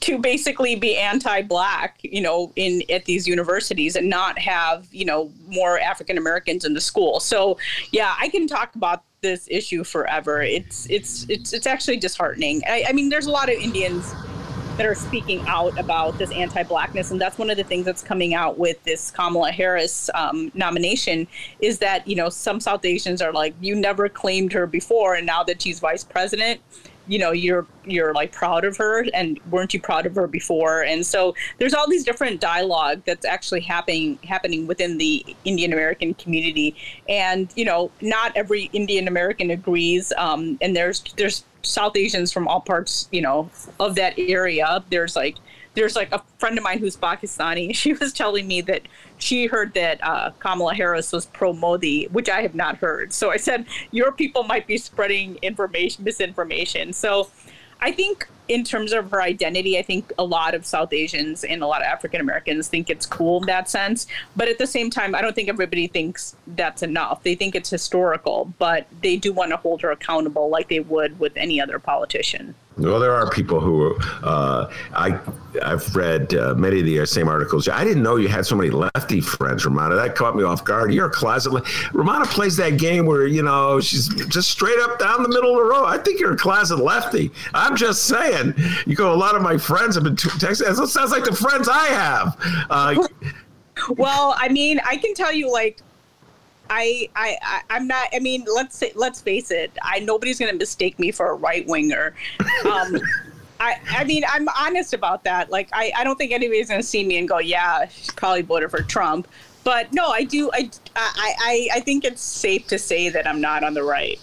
to basically be anti-black, you know, in at these universities and not have, you know, more African Americans in the school. So, yeah, I can talk about this issue forever. It's it's it's it's actually disheartening. I, I mean, there's a lot of Indians that are speaking out about this anti-blackness. And that's one of the things that's coming out with this kamala harris um, nomination is that you know some south asians are like you never claimed her before. And now that she's vice president you know you're you're like proud of her. And weren't you proud of her before? And so there's all these different dialogue that's actually happening happening within the indian american community. And you know not every indian american agrees um, and there's there's south asians from all parts you know of that area there's like there's like a friend of mine who's Pakistani. She was telling me that she heard that uh, Kamala Harris was pro Modi, which I have not heard. So I said, your people might be spreading information, misinformation. So I think in terms of her identity, I think a lot of South Asians and a lot of African Americans think it's cool in that sense. But at the same time, I don't think everybody thinks that's enough. They think it's historical, but they do want to hold her accountable like they would with any other politician. Well, there are people who uh, I I've read uh, many of the same articles. I didn't know you had so many lefty friends, Rummana. That caught me off guard. You're a closet. Le- Rummana plays that game where you know she's just straight up down the middle of the road. I think you're a closet lefty. I'm just saying. You go. A lot of my friends have been t- texting. It sounds like the friends I have. Uh, well, I mean, I can tell you, like, I, I, I I'm not. I mean, let's say, let's face it. I nobody's going to mistake me for a right winger. Um, I, I mean, I'm honest about that. Like, I, I don't think anybody's going to see me and go, yeah, she probably voted for Trump. But no, I do. I, I, I, I think it's safe to say that I'm not on the right.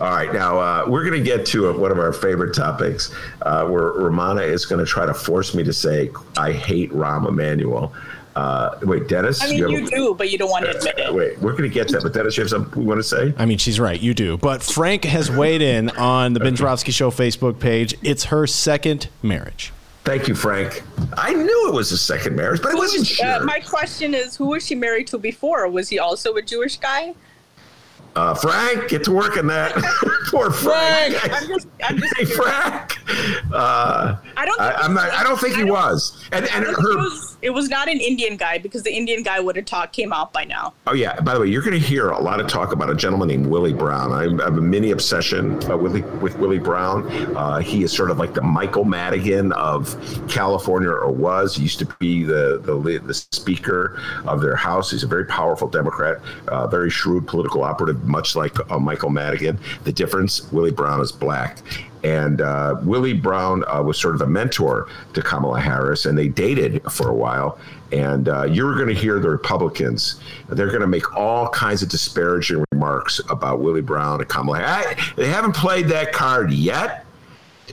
All right, now uh, we're going to get to one of our favorite topics, uh, where Rummana is going to try to force me to say I hate Rahm Emanuel. Uh, wait, Dennis. I mean, you, have- do, but you don't want to admit it. Wait, we're going to get to that, but Dennis, you have something you want to say? I mean, she's right. You do. But Frank has weighed in on the Ben Show Facebook page. It's her second marriage. Thank you, Frank. I knew it was a second marriage, but I wasn't Uh, sure. my question is, who was she married to before? Was he also a Jewish guy? Uh, Frank, get to work on that. Poor Frank. I'm just, I'm just hey, Frank. Uh, I don't. I, I'm not. I don't think he was. And and it was, it was not an Indian guy because the Indian guy would have talked came out by now. Oh yeah. By the way, you're going to hear a lot of talk about a gentleman named Willie Brown. I have a mini obsession uh, with with Willie Brown. Uh, he is sort of like the Michael Madigan of California, or was. He used to be the the, the speaker of their house. He's a very powerful Democrat, uh, very shrewd political operative, much like uh, Michael Madigan. The difference: Willie Brown is black. And uh, Willie Brown uh, was sort of a mentor to Kamala Harris, and they dated for a while. And uh, you're going to hear the Republicans. They're going to make all kinds of disparaging remarks about Willie Brown and Kamala Harris. They haven't played that card yet.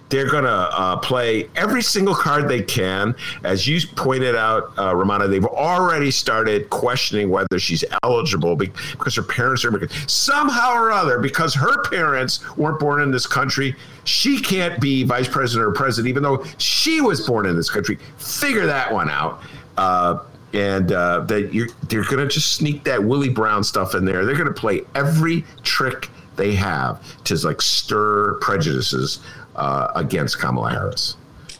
They're going to uh, play every single card they can. As you pointed out, uh, Rummana, they've already started questioning whether she's eligible because her parents are American. Somehow or other, because her parents weren't born in this country, she can't be vice president or president, even though she was born in this country. Figure that one out. Uh, and uh, that you're, they're going to just sneak that Willie Brown stuff in there. They're going to play every trick they have to like stir prejudices uh, against Kamala Harris.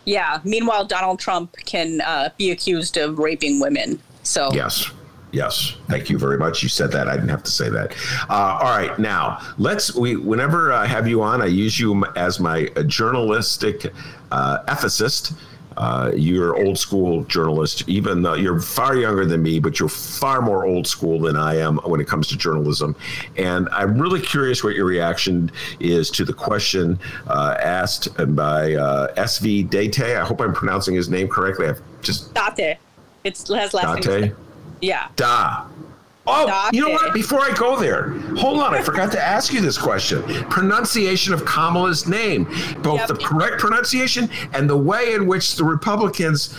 Yeah. Meanwhile, Donald Trump can uh, be accused of raping women. So yes. Yes, thank you very much. You said that. I didn't have to say that. Uh, all right, now let's. We whenever I have you on, I use you as my journalistic uh, ethicist. Uh, you're old school journalist, even though you're far younger than me, but you're far more old school than I am when it comes to journalism. And I'm really curious what your reaction is to the question uh, asked by uh, SV Date. I hope I'm pronouncing his name correctly. I've just Date. It's has last Date. name. Yeah. Da. Oh, you know what? Before I go there, hold on. I forgot to ask you this question. Pronunciation of Kamala's name, both yep. the correct pronunciation and the way in which the Republicans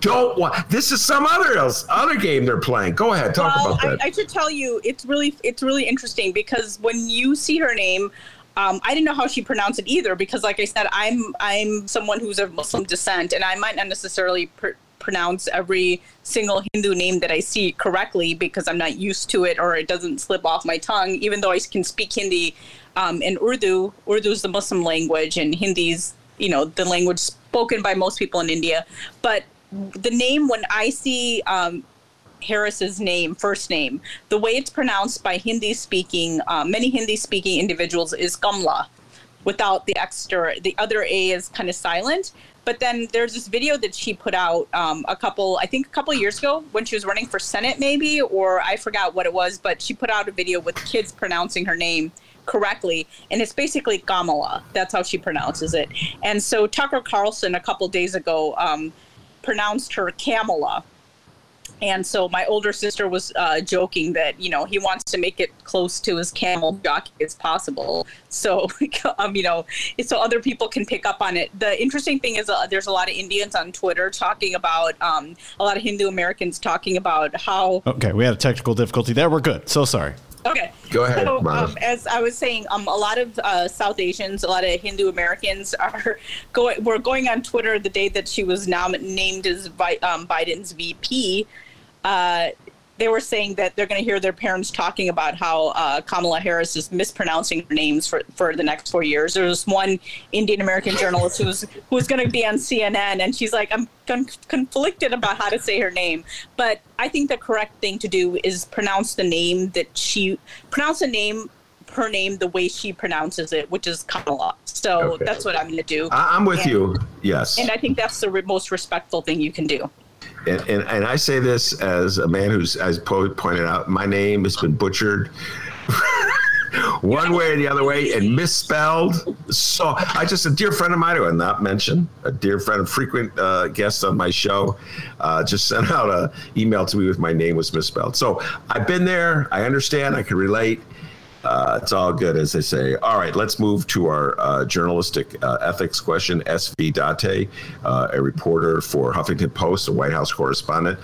don't want. This is some other else other game they're playing. Go ahead, talk well, about that. I, I should tell you, it's really it's really interesting because when you see her name. Um, I didn't know how she pronounced it either because, like I said, I'm I'm someone who's of Muslim descent, and I might not necessarily pr- pronounce every single Hindu name that I see correctly because I'm not used to it or it doesn't slip off my tongue, even though I can speak Hindi um, and Urdu. Urdu is the Muslim language, and Hindi's you know the language spoken by most people in India. But the name when I see um, Harris's name, first name, the way it's pronounced by Hindi speaking, uh, many Hindi speaking individuals is Kamla without the extra, the other A is kind of silent. But then there's this video that she put out um, a couple, I think a couple years ago when she was running for Senate, maybe, or I forgot what it was, but she put out a video with kids pronouncing her name correctly. And it's basically Kamala. That's how she pronounces it. And so Tucker Carlson a couple days ago um, pronounced her Kamala and so my older sister was uh, joking that you know he wants to make it close to as camel jockey as possible. So um, you know, so other people can pick up on it. The interesting thing is uh, there's a lot of Indians on Twitter talking about um, a lot of Hindu Americans talking about how. Okay, we had a technical difficulty there. We're good. So sorry. Okay. Go ahead. So, um, as I was saying, um, a lot of uh, South Asians, a lot of Hindu Americans are going. Were going on Twitter the day that she was nom- named as Vi- um, Biden's VP. Uh, they were saying that they're going to hear their parents talking about how uh, Kamala Harris is mispronouncing her names for, for the next four years. There was one Indian American journalist who's who's going to be on CNN, and she's like, I'm con- conflicted about how to say her name. But I think the correct thing to do is pronounce the name that she pronounce the name her name the way she pronounces it, which is Kamala. So okay. that's what I'm going to do. I- am with and, you. Yes. And I think that's the re- most respectful thing you can do. And, and, and I say this as a man who's, as Poe pointed out, my name has been butchered one way or the other way and misspelled. So I just, a dear friend of mine who I not mention, a dear friend, a frequent uh, guest on my show, uh, just sent out an email to me with my name was misspelled. So I've been there. I understand. I can relate. Uh, it's all good, as they say. All right, let's move to our uh, journalistic uh, ethics question. S.V. Date, uh, a reporter for Huffington Post, a White House correspondent,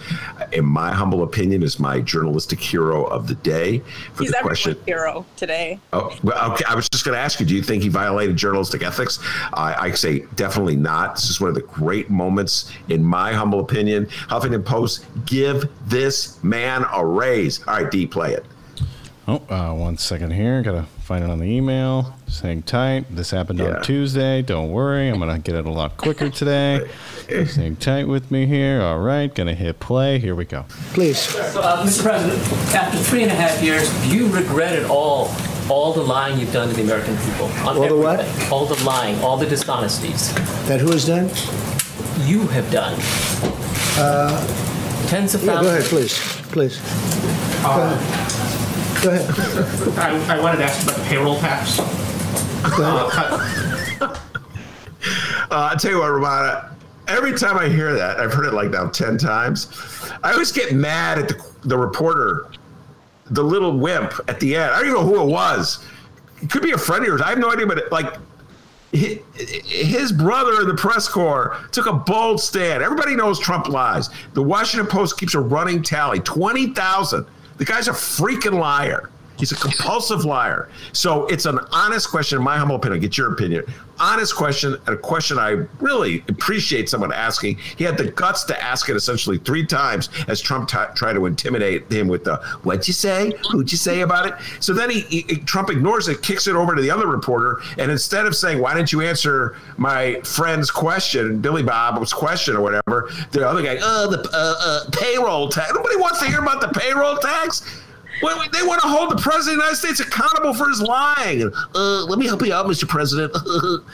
in my humble opinion, is my journalistic hero of the day. For He's the question, hero today. Oh, well, okay. I was just going to ask you: Do you think he violated journalistic ethics? I say definitely not. This is one of the great moments, in my humble opinion. Huffington Post, give this man a raise. All right, D, play it. Oh, uh, one second here. Gotta find it on the email. Saying tight. This happened Yeah. on Tuesday. Don't worry. I'm gonna get it a lot quicker today. Saying tight with me here. All right. Gonna hit play. Here we go. Please. So, uh, Mr. President, after three and a half years, do you regret it all? All the lying you've done to the American people. On All the what? All the lying, all the dishonesties. That who has done? You have done. Uh, Tens of yeah, go ahead, thousands. please. Please. Go ahead. Go ahead. I, I wanted to ask about the payroll tax. Uh, Uh, I tell you what, Rummana. Every time I hear that, I've heard it like now ten times. I always get mad at the, the reporter, the little wimp at the end. I don't even know who it was. It could be a friend of yours. I have no idea, but it, like hi- his brother in the press corps took a bold stand. Everybody knows Trump lies. The Washington Post keeps a running tally: twenty thousand. The guy's a freaking liar. He's a compulsive liar. So it's an honest question, in my humble opinion. Get your opinion. Honest question, and a question I really appreciate someone asking. He had the guts to ask it essentially three times as Trump t- tried to intimidate him with the "What'd you say? Who'd you say about it?" So then he, he Trump ignores it, kicks it over to the other reporter, and instead of saying, "Why didn't you answer my friend's question, Billy Bob's question, or whatever," the other guy, "Oh, the uh, uh, payroll tax." Nobody wants to hear about the payroll tax. Well, they want to hold the president of the United States accountable for his lying. Uh, let me help you out, Mr. President.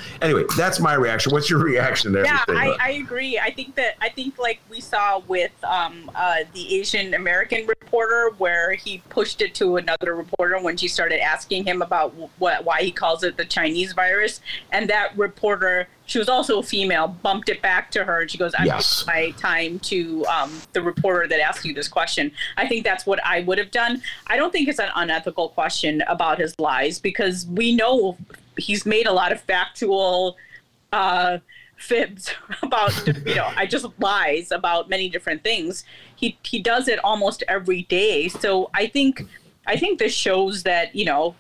anyway, that's my reaction. What's your reaction there? Yeah, I, I agree. I think that I think like we saw with um, uh, the Asian American reporter, where he pushed it to another reporter when she started asking him about what why he calls it the Chinese virus, and that reporter. She was also a female. Bumped it back to her, and she goes, "I'm Yes. my time to um, the reporter that asked you this question." I think that's what I would have done. I don't think it's an unethical question about his lies because we know he's made a lot of factual uh, fibs about you know I just lies about many different things. He he does it almost every day. So I think I think this shows that you know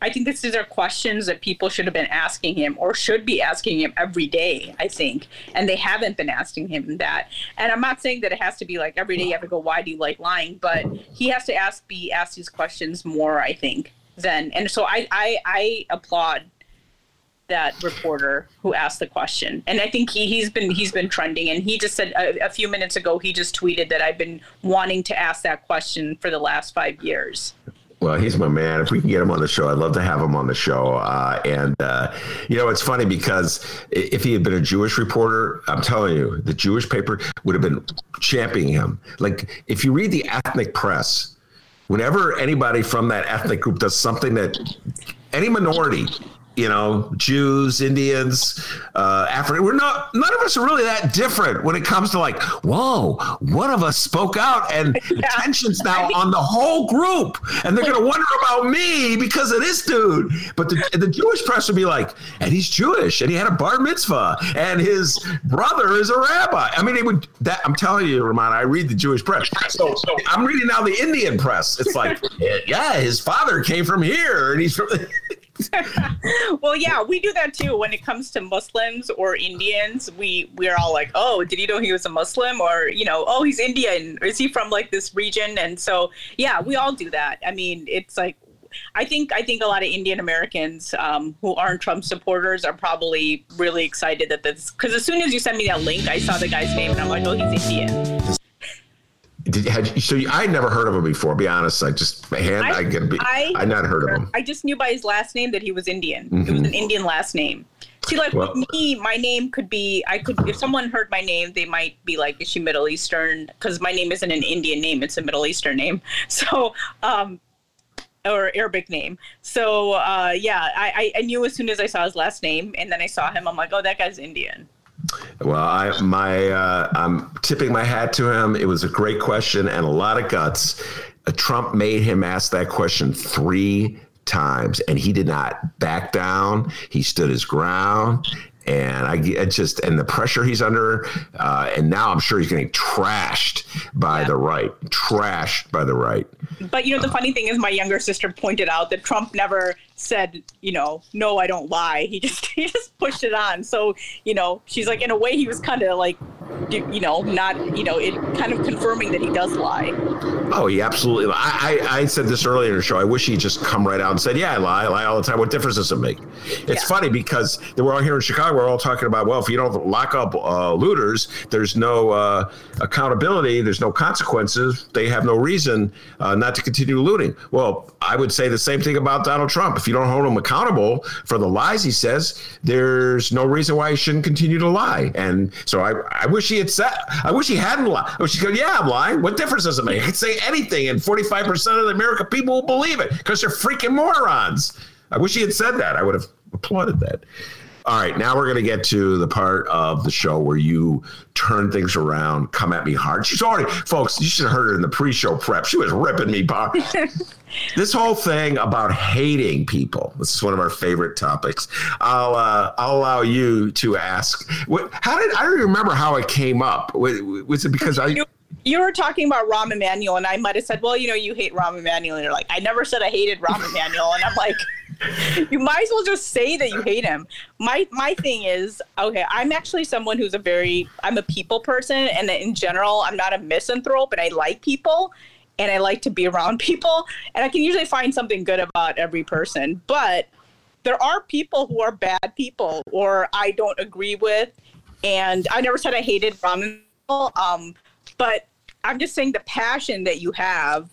I think these are questions that people should have been asking him or should be asking him every day, I think. And they haven't been asking him that. And I'm not saying that it has to be like every day you have to go, why do you like lying? But he has to ask be asked these questions more, I think, than and so I I, I applaud that reporter who asked the question and i think he, he's been he's been trending and he just said a, a few minutes ago he just tweeted that i've been wanting to ask that question for the last five years Well, he's my man. If we can get him on the show, I'd love to have him on the show. Uh, and uh, you know, it's funny because if he had been a Jewish reporter, I'm telling you, the Jewish paper would have been championing him. Like if you read the ethnic press, whenever anybody from that ethnic group does something that any minority you know, Jews, Indians, uh, African. We're not. None of us are really that different when it comes to like, whoa, one of us spoke out, and the tension's now on the whole group, and they're gonna wonder about me because of this dude. But the, the Jewish press would be like, and he's Jewish, and he had a bar mitzvah, and his brother is a rabbi. I mean, it would. That I'm telling you, Ramon, I read the Jewish press, so, so I'm reading now the Indian press. It's like, yeah, his father came from here, and he's from. well, yeah, we do that too. When it comes to Muslims or Indians, we we're all like, "Oh, did you know he was a Muslim?" Or you know, "Oh, he's Indian. Is he from like this region?" And so, yeah, we all do that. I mean, it's like. I think I think a lot of Indian Americans um, who aren't Trump supporters are probably really excited that this because as soon as you sent me that link, I saw the guy's name and I'm like, oh, he's Indian. Did, had you, so you, I had never heard of him before. Be honest, I just hand I, get be, I, I not heard of him. I just knew by his last name that he was Indian. It was Mhm. an Indian last name. See, like Well- with me, my name could be. I could if someone heard my name, they might be like, "Is she Middle Eastern?" Because my name isn't an Indian name; it's a Middle Eastern name. So, um, or Arabic name. So, uh, yeah, I, I I knew as soon as I saw his last name, and then I saw him. I'm like, "Oh, that guy's Indian." Well, I my uh, I'm tipping my hat to him. It was a great question and a lot of guts. Uh, Trump made him ask that question three times, and he did not back down. He stood his ground. And I get just and the pressure he's under, uh, and now I'm sure he's getting trashed by the right, trashed by the right. But you know, the funny thing is, my younger sister pointed out that Trump never said, you know, no, I don't lie. He just he just pushed it on. So you know, she's like, in a way, he was kind of like you know, not, you know, it kind of confirming that he does lie. Oh, he absolutely. I, I, I said this earlier in the show. I wish he'd just come right out and said, "Yeah, I lie, I lie all the time. What difference does it make?" It's funny because we're all here in Chicago. We're all talking about, well, if you don't lock up uh, looters, there's no uh, accountability, there's no consequences. They have no reason uh, not to continue looting. Well, I would say the same thing about Donald Trump. If you don't hold him accountable for the lies he says, there's no reason why he shouldn't continue to lie. And so I, I wish he had said, I wish he hadn't lied. I wish he could, yeah, I'm lying. What difference does it make? I could say anything, and 45% of the American people will believe it because they're freaking morons. I wish he had said that. I would have applauded that. All right, now we're going to get to the part of the show where you turn things around, come at me hard. She's already, folks, you should have heard her in the pre show prep. She was ripping me apart. this whole thing about hating people, this is one of our favorite topics. I'll, uh, I'll allow you to ask. What, how did, I don't remember how it came up. Was, was it because I. You were talking about Rahm Emanuel, and I might have said, "Well, you know, you hate Rahm Emanuel," and you're like, "I never said I hated Rahm Emanuel," and I'm like, "You might as well just say that you hate him." My my thing is, okay, I'm actually someone who's a very I'm a people person, and in general, I'm not a misanthrope, and I like people, and I like to be around people, and I can usually find something good about every person, but there are people who are bad people or I don't agree with, and I never said I hated Rahm Emanuel, um, but I'm just saying the passion that you have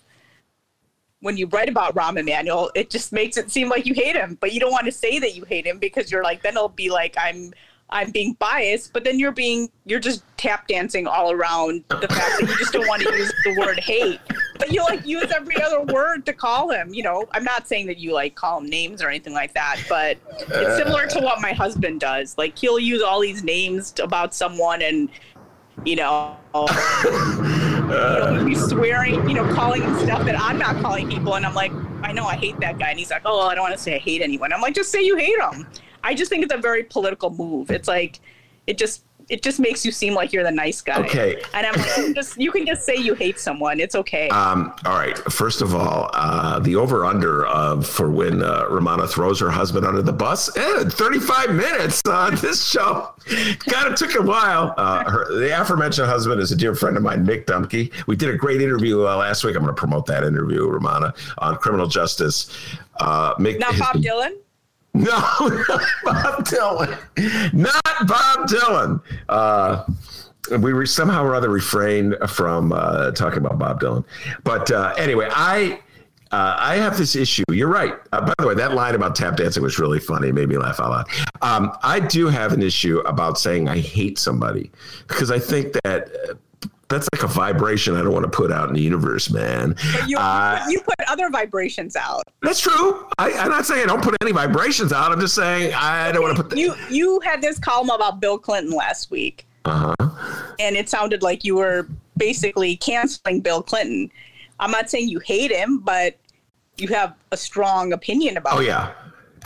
when you write about Rahm Emanuel, it just makes it seem like you hate him, but you don't want to say that you hate him because you're like, then it'll be like I'm I'm being biased, but then you're being you're just tap dancing all around the fact that you just don't want to use the word hate. But you like use every other word to call him. You know, I'm not saying that you like call him names or anything like that, but it's similar to what my husband does. Like he'll use all these names about someone and you know, you know, be swearing, you know, calling him stuff that I'm not calling people. And I'm like, I know I hate that guy. And he's like, oh, I don't want to say I hate anyone. I'm like, just say you hate him. I just think it's a very political move. It's like, it just, it just makes you seem like you're the nice guy. Okay. And I'm like, you just, you can just say you hate someone. It's okay. Um, all right. First of all, uh, the over under of for when uh, Rummana throws her husband under the bus, eh, 35 minutes on this show. kind of took a while. Uh, her, the aforementioned husband is a dear friend of mine, Mick Dumke. We did a great interview uh, last week. I'm going to promote that interview, Rummana, on criminal justice. Uh, Mick, Not Bob Dylan? No, Bob Dylan. Not Bob Dylan. Uh, we were somehow or other refrained from uh, talking about Bob Dylan. But uh, anyway, I uh, I have this issue. You're right. Uh, by the way, that line about tap dancing was really funny. It made me laugh out loud. Um, I do have an issue about saying I hate somebody because I think that uh, that's like a vibration I don't want to put out in the universe, man. But you, Uh, you put other vibrations out. that's true. I, I'm not saying I don't put any vibrations out. I'm just saying I don't want to put. The, You you had this column about Bill Clinton last week, uh huh. and it sounded like you were basically canceling Bill Clinton. I'm not saying you hate him, but you have a strong opinion about Oh him. yeah,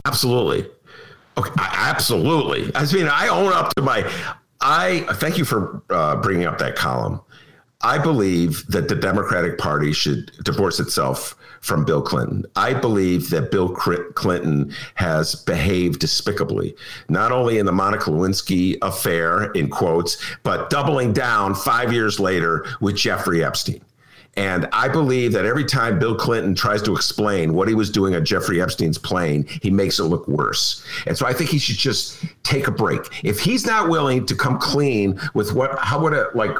absolutely. Okay, I, absolutely. I mean, I own up to my. I thank you for uh, bringing up that column. I believe that the Democratic Party should divorce itself from Bill Clinton. I believe that Bill Clinton has behaved despicably, not only in the Monica Lewinsky affair, in quotes, but doubling down five years later with Jeffrey Epstein. And I believe that every time Bill Clinton tries to explain what he was doing on Jeffrey Epstein's plane, he makes it look worse. And so I think he should just take a break. If he's not willing to come clean with what, how would it like,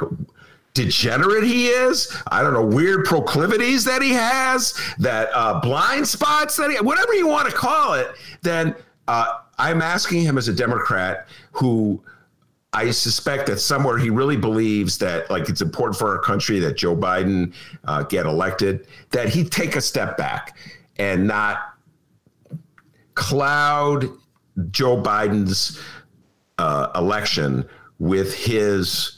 degenerate he is. I don't know weird proclivities that he has that uh, blind spots that he whatever you want to call it then uh, i'm asking him as a democrat who I suspect that somewhere he really believes that like it's important for our country that Joe Biden uh, get elected, that he take a step back and not cloud Joe Biden's uh, election with his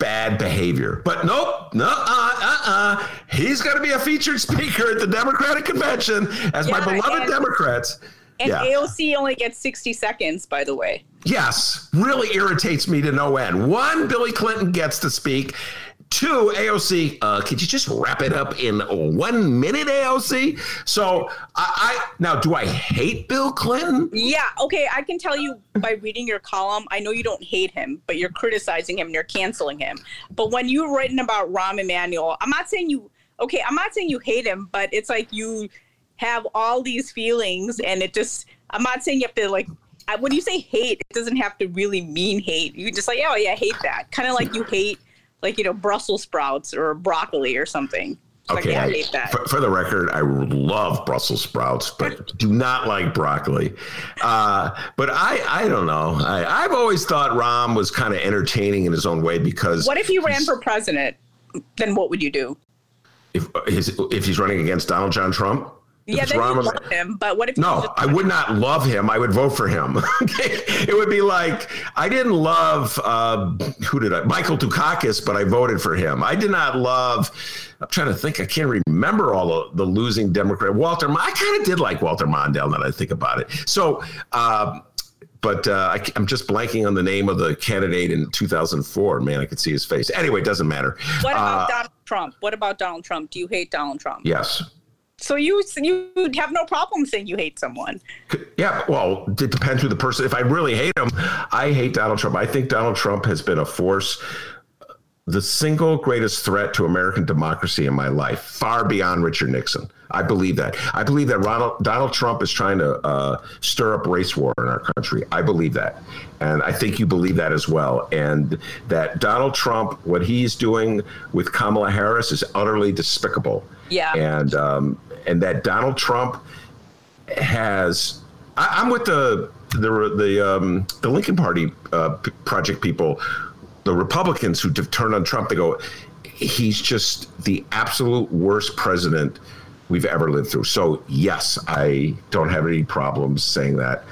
bad behavior. But nope, no, uh, uh, uh. He's going to be a featured speaker at the Democratic convention as my beloved and- Democrats. And yeah. AOC only gets 60 seconds, by the way. Yes, really irritates me to no end. One, Billy Clinton gets to speak. Two, AOC, uh, could you just wrap it up in one minute, AOC? So I, I now do I hate Bill Clinton? Yeah, okay. I can tell you by reading your column, I know you don't hate him, but you're criticizing him and you're canceling him. But when you're writing about Rahm Emanuel, I'm not saying you okay, I'm not saying you hate him, but it's like you have all these feelings and it just I'm not saying you have to like when you say hate, it doesn't have to really mean hate. You just like, oh yeah, I hate that. Kind of like you hate like, you know, Brussels sprouts or broccoli or something. Okay, like, yeah, I I-. For, for the record, I love Brussels sprouts, but do not like broccoli. Uh, but I, I don't know. I, I've always thought Rahm was kind of entertaining in his own way because What if he ran for president? Then what would you do? if his, if he's running against Donald John Trump. Yeah, then you love him. But what if No, I would not love him. I would vote for him. it would be like I didn't love uh, who did I? Michael Dukakis, but I voted for him. I did not love. I'm trying to think. I can't remember all the, the losing Democrat. Walter. I kind of did like Walter Mondale. Now that I think about it. So. Um, but uh, I, am just blanking on the name of the candidate in 2004. Man, I could see his face. Anyway, it doesn't matter. What about Uh, Donald Trump? What about Donald Trump? Do you hate Donald Trump? yes. So you you have no problem saying you hate someone. Yeah, well, it depends who the person. If I really hate him, I hate Donald Trump. I think Donald Trump has been a force, the single greatest threat to American democracy in my life, far beyond Richard Nixon. I believe that. I believe that Ronald, Donald Trump is trying to uh, stir up race war in our country. I believe that. And I think you believe that as well. And that Donald Trump, what he's doing with Kamala Harris is utterly despicable. Yeah. And, um, and that Donald Trump has I, I'm with the the the um, the Lincoln Party uh, project people, the Republicans who have turned on Trump. They go, he's just the absolute worst president we've ever lived through. So yes, I don't have any problems saying that,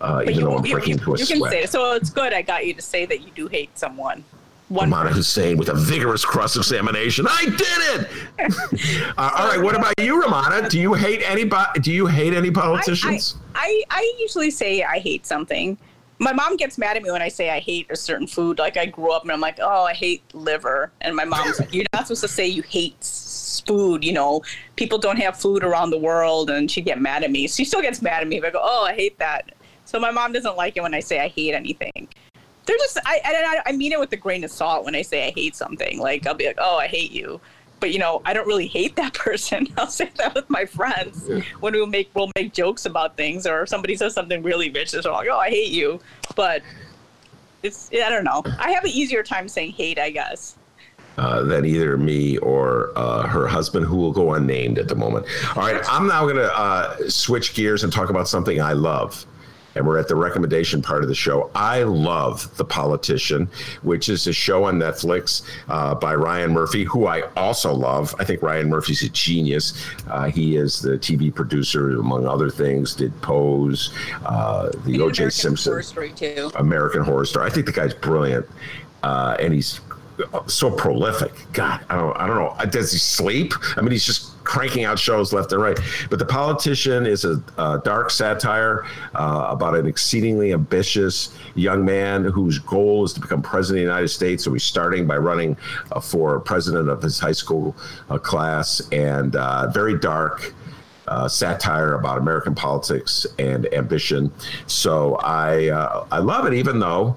uh, even though I'm you, breaking into a you can say. So it's good. I got you to say that you do hate someone. One Rummana Hussain with a vigorous cross examination. I did it. uh, all right. What about you, Rummana? Do you hate anybody? Do you hate any politicians? I, I, I usually say I hate something. My mom gets mad at me when I say I hate a certain food. Like I grew up and I'm like, oh, I hate liver. And my mom's like, you're not supposed to say you hate food. You know, people don't have food around the world. And she'd get mad at me. She still gets mad at me if I go, oh, I hate that. So my mom doesn't like it when I say I hate anything. They're just, I, I, I mean it with a grain of salt when I say I hate something. Like I'll be like, oh, I hate you. But you know, I don't really hate that person. I'll say that with my friends when we'll make we'll make jokes about things, or if somebody says something really vicious, I'm like, oh, I hate you. But it's I don't know. I have an easier time saying hate, I guess. uh, than either me or uh, her husband, who will go unnamed at the moment. All right, I'm now going to uh, switch gears and talk about something I love. And we're at the recommendation part of the show. I love The Politician, which is a show on Netflix uh, by Ryan Murphy, who I also love. I think Ryan Murphy's a genius. Uh, he is the TV producer, among other things, did Pose, uh, the O.J. Simpson. Horror story too. American Horror Story. I think the guy's brilliant, uh, and he's so prolific. God, I don't, I don't know. Does he sleep? I mean, he's just cranking out shows left and right. But The Politician is a, a dark satire uh, about an exceedingly ambitious young man whose goal is to become president of the United States. So he's starting by running uh, for president of his high school uh, class, and uh, very dark uh, satire about American politics and ambition. So I uh, I love it, even though.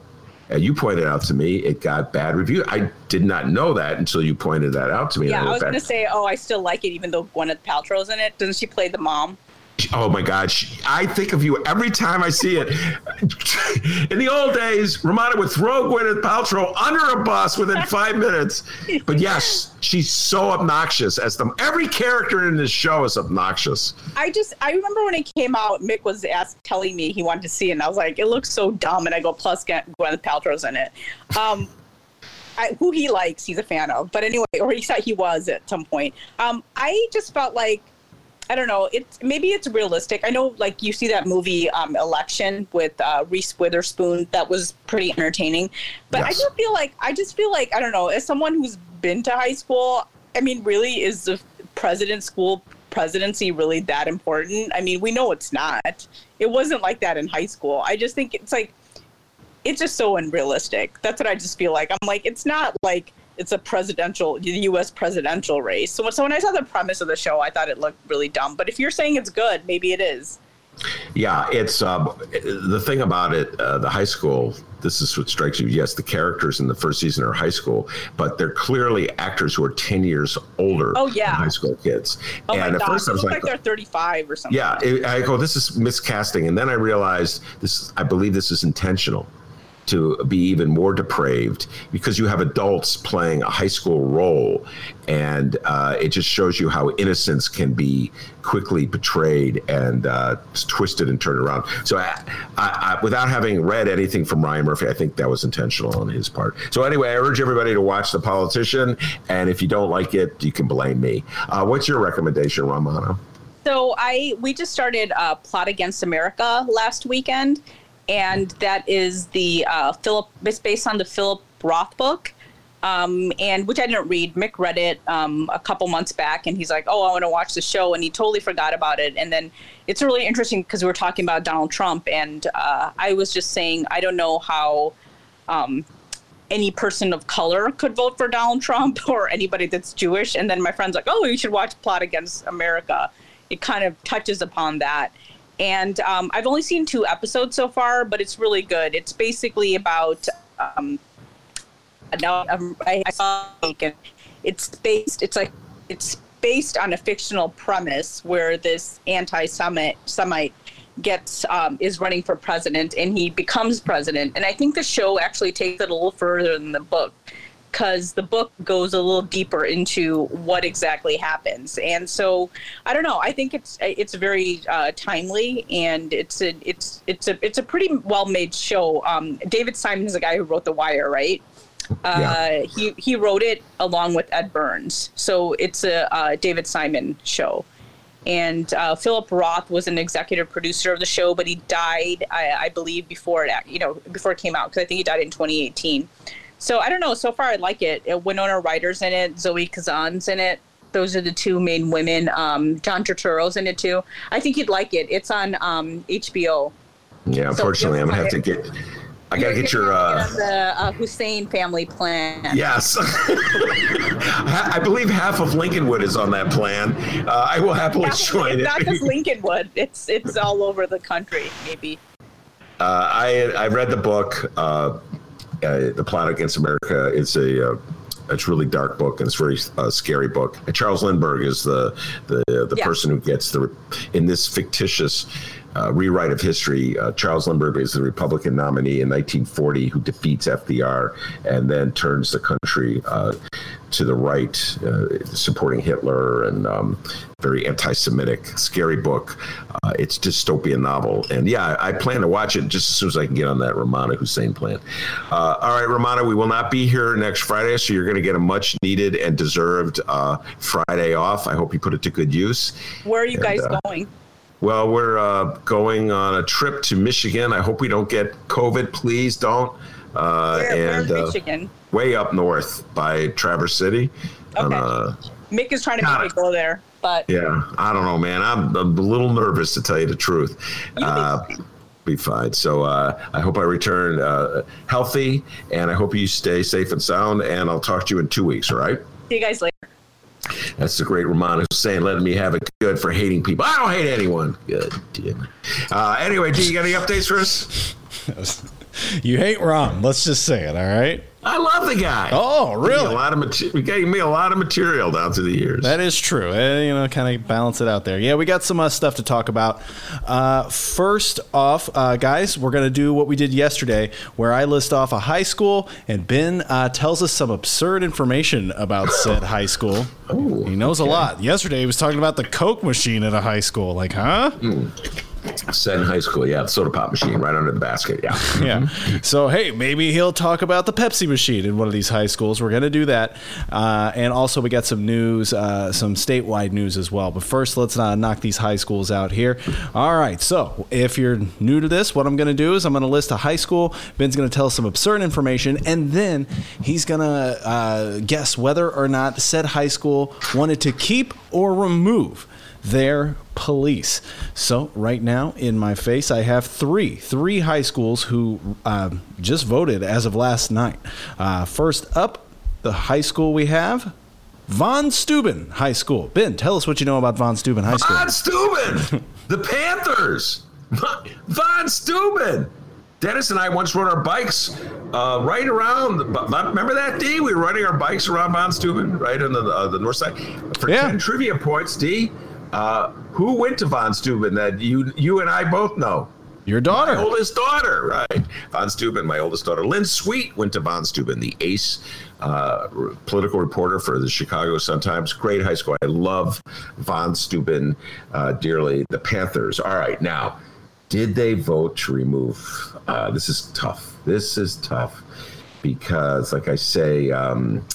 And you pointed out to me it got bad review. I did not know that until you pointed that out to me. Yeah, I was gonna say, oh, I still like it, even though Gwyneth Paltrow's in it. Doesn't she play the mom? Oh my God! She, I think of you every time I see it. In the old days, Rummana would throw Gwyneth Paltrow under a bus within five minutes. But yes, she's so obnoxious. As the every character in this show is obnoxious. I just I remember when it came out, Mick was asked telling me he wanted to see it, and I was like, it looks so dumb, and I go, plus Gwyneth Paltrow's in it. Um, I, who he likes, he's a fan of. But anyway, or he said he was at some point. Um, I just felt like I don't know. It's maybe it's realistic. I know, like you see that movie um, Election with uh, Reese Witherspoon. That was pretty entertaining. But I just feel like I just feel like I don't know. As someone who's been to high school, I mean, really, is the president school presidency really that important? I mean, we know it's not. It wasn't like that in high school. I just think it's like it's just so unrealistic. That's what I just feel like. I'm like, it's not like it's a presidential, the U.S. presidential race. So, so when I saw the premise of the show, I thought it looked really dumb. But if you're saying it's good, maybe it is. Yeah, it's uh, the thing about it. Uh, the high school. This is what strikes you. Yes, the characters in the first season are high school, but they're clearly actors who are ten years older. Oh yeah, high school kids. Oh and my at god, first I was like, like they're 35 or something. yeah, it, I go, this is miscasting, and then I realized this. I believe this is intentional to be even more depraved because you have adults playing a high school role, and uh, it just shows you how innocence can be quickly betrayed and uh, twisted and turned around. So, I, I, I, without having read anything from Ryan Murphy, I think that was intentional on his part. So, anyway, I urge everybody to watch The Politician, and if you don't like it, you can blame me. Uh, what's your recommendation, Rummana? So I we just started uh, Plot Against America last weekend, and that is the uh, Philip. It's based on the Philip Roth book, um, and which I didn't read. Mick read it um, a couple months back, and he's like, "Oh, I want to watch the show," and he totally forgot about it. And then it's really interesting because we were talking about Donald Trump, and uh, I was just saying I don't know how. Um, any person of color could vote for Donald Trump or anybody that's Jewish. And then my friend's like, oh, you should watch Plot Against America. It kind of touches upon that. And um, I've only seen two episodes so far, but it's really good. It's basically about. Um, now I, I saw it's based. It's like it's based on a fictional premise where this anti-Semite Semite gets um, is running for president and he becomes president. And I think the show actually takes it a little further than the book because the book goes a little deeper into what exactly happens. And so I don't know. I think it's it's very uh, timely and it's a it's it's a it's a pretty well made show. Um, David Simon is the guy who wrote The Wire, right? Uh, Yeah. he he wrote it along with Ed Burns, so it's a uh, David Simon show. And uh, Philip Roth was an executive producer of the show, but he died, I, I believe, before it, you know, before it came out because I think he died in 2018. So I don't know. So far, I like it. Uh, Winona Ryder's in it. Zoe Kazan's in it. Those are the two main women. Um, John Turturro's in it too. I think you'd like it. It's on um, HBO. Yeah, unfortunately, I'm gonna have to get. I gotta get your. Uh, the uh, Hussain family plan. Yes. I believe half of Lincolnwood is on that plan. Uh, I will happily join It's not it. just Lincolnwood. It's it's all over the country. Maybe. Uh, I I read the book, uh, uh, The Plot Against America. is a uh, it's really dark book and it's a very uh, scary book. And Charles Lindbergh is the the the Yeah. person who gets the in this fictitious. Uh, rewrite of history. Uh, Charles Lindbergh is the Republican nominee in 1940 who defeats FDR and then turns the country uh, to the right, uh, supporting Hitler and um, very anti-Semitic, scary book. Uh, it's dystopian novel, and yeah, I, I plan to watch it just as soon as I can get on that Rummana Hussain plan. Uh, all right, Rummana, we will not be here next Friday, so you're going to get a much needed and deserved uh, Friday off. I hope you put it to good use. Where are you And, guys going? Well, we're uh, going on a trip to Michigan. I hope we don't get COVID. Please don't. Uh, where and uh, Michigan? way up north by Traverse City. Okay. uh, Mick is trying to make me go there, but yeah, I don't know, man. I'm, I'm a little nervous to tell you the truth. Uh, be fine. So uh, I hope I return uh, healthy, and I hope you stay safe and sound. And I'll talk to you in two weeks. All right? see you guys later. That's the great Ramon saying, "Let me have it good for hating people. I don't hate anyone. Good. Damn. Uh, anyway, do you got any updates for us? You hate Rahm. Let's just say it. All right. I love the guy. Oh, really? A lot of mate- he gave me a lot of material down through the years. That is true. Eh, you know, kind of balance it out there. Yeah, we got some uh, stuff to talk about. Uh, first off, uh, guys, we're going to do what we did yesterday, where I list off a high school and Ben uh, tells us some absurd information about said high school. he knows a lot. Yesterday, he was talking about the Coke machine at a high school. Like, huh? Senn High School, yeah, the soda pop machine right under the basket, yeah. yeah. So hey, maybe he'll talk about the Pepsi machine in one of these high schools. We're gonna do that, uh, and also we got some news, uh, some statewide news as well. But first, let's uh, knock these high schools out here. All right. So if you're new to this, what I'm gonna do is I'm gonna list a high school. Ben's gonna tell some absurd information, and then he's gonna uh, guess whether or not said high school wanted to keep or remove their police. So right now in my face, I have three, three high schools who um, just voted as of last night. Uh, first up, the high school we have. Von Steuben High School. Ben, tell us what you know about Von Steuben High School. Von Steuben, the Panthers. Von Steuben. Dennis and I once rode our bikes uh, right around. Remember that, D? We were riding our bikes around Von Steuben, right on the, uh, the north side. For Yeah. 10 trivia points, D, uh, who went to Von Steuben that you you and I both know? Your daughter. My oldest daughter, right? Von Steuben, my oldest daughter. Lynn Sweet went to Von Steuben, the ace uh, political reporter for the Chicago Sun-Times. Great high school. I love Von Steuben uh, dearly. The Panthers. All right, now, did they vote to remove? Uh, this is tough. This is tough because, like I say, um,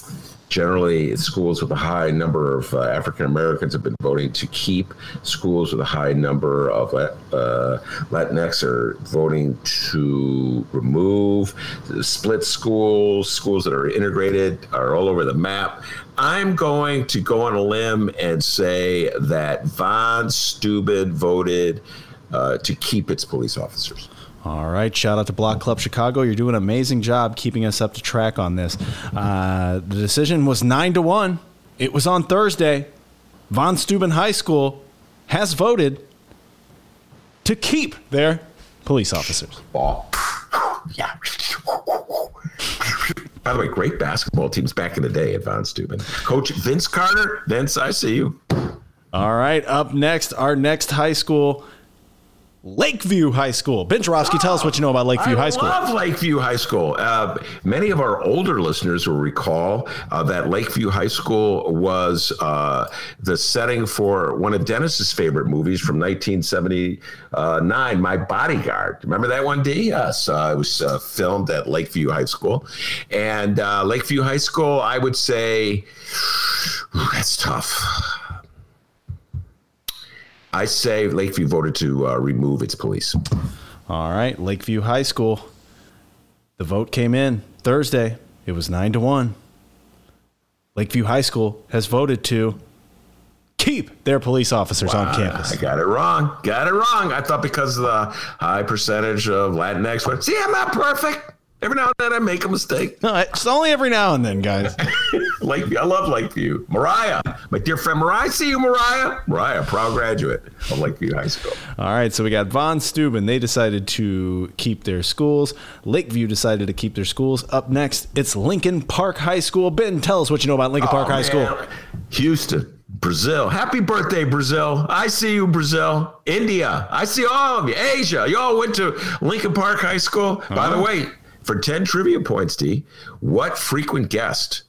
generally schools with a high number of uh, African Americans have been voting to keep. Schools with a high number of uh, Latinx are voting to remove. Split schools, schools that are integrated, are all over the map. I'm going to go on a limb and say that Von Steuben voted uh, to keep its police officers. All right. Shout out to Block Club Chicago. You're doing an amazing job keeping us up to track on this. Uh, the decision was nine to one. It was on Thursday. Von Steuben High School has voted to keep their police officers. Ball. Yeah. By the way, great basketball teams back in the day at Von Steuben. Coach Vince Carter, Vince, I see you. All right. Up next, our next high school, Lakeview High School. Ben Joravsky, tell us what you know about Lakeview I High School. love Lakeview High School. Uh, many of our older listeners will recall uh, that Lakeview High School was uh, the setting for one of Dennis's favorite movies from 1979, My Bodyguard. Remember that one, D? Yes, uh, it was uh, filmed at Lakeview High School. And uh, Lakeview High School, I would say, ooh, that's tough. I say Lakeview voted to uh, remove its police. All right, Lakeview High School. The vote came in Thursday. It was nine to one. Lakeview High School has voted to keep their police officers on campus. I got it wrong. Got it wrong. I thought because of the high percentage of Latinx. but See, I'm not perfect. Every now and then I make a mistake. No, it's only every now and then, guys. Lakeview. I love Lakeview. Mariah, my dear friend Mariah. See you, Mariah. Mariah, proud graduate of Lakeview High School. All right, so we got Von Steuben. They decided to keep their schools. Lakeview decided to keep their schools. Up next, it's Lincoln Park High School. Ben, tell us what you know about Lincoln Park Oh, High School. Houston, Brazil. Happy birthday, Brazil. I see you, Brazil. India. I see all of you. Asia. You all went to Lincoln Park High School. By the Uh-huh. way, for 10 trivia points, D, what frequent guest,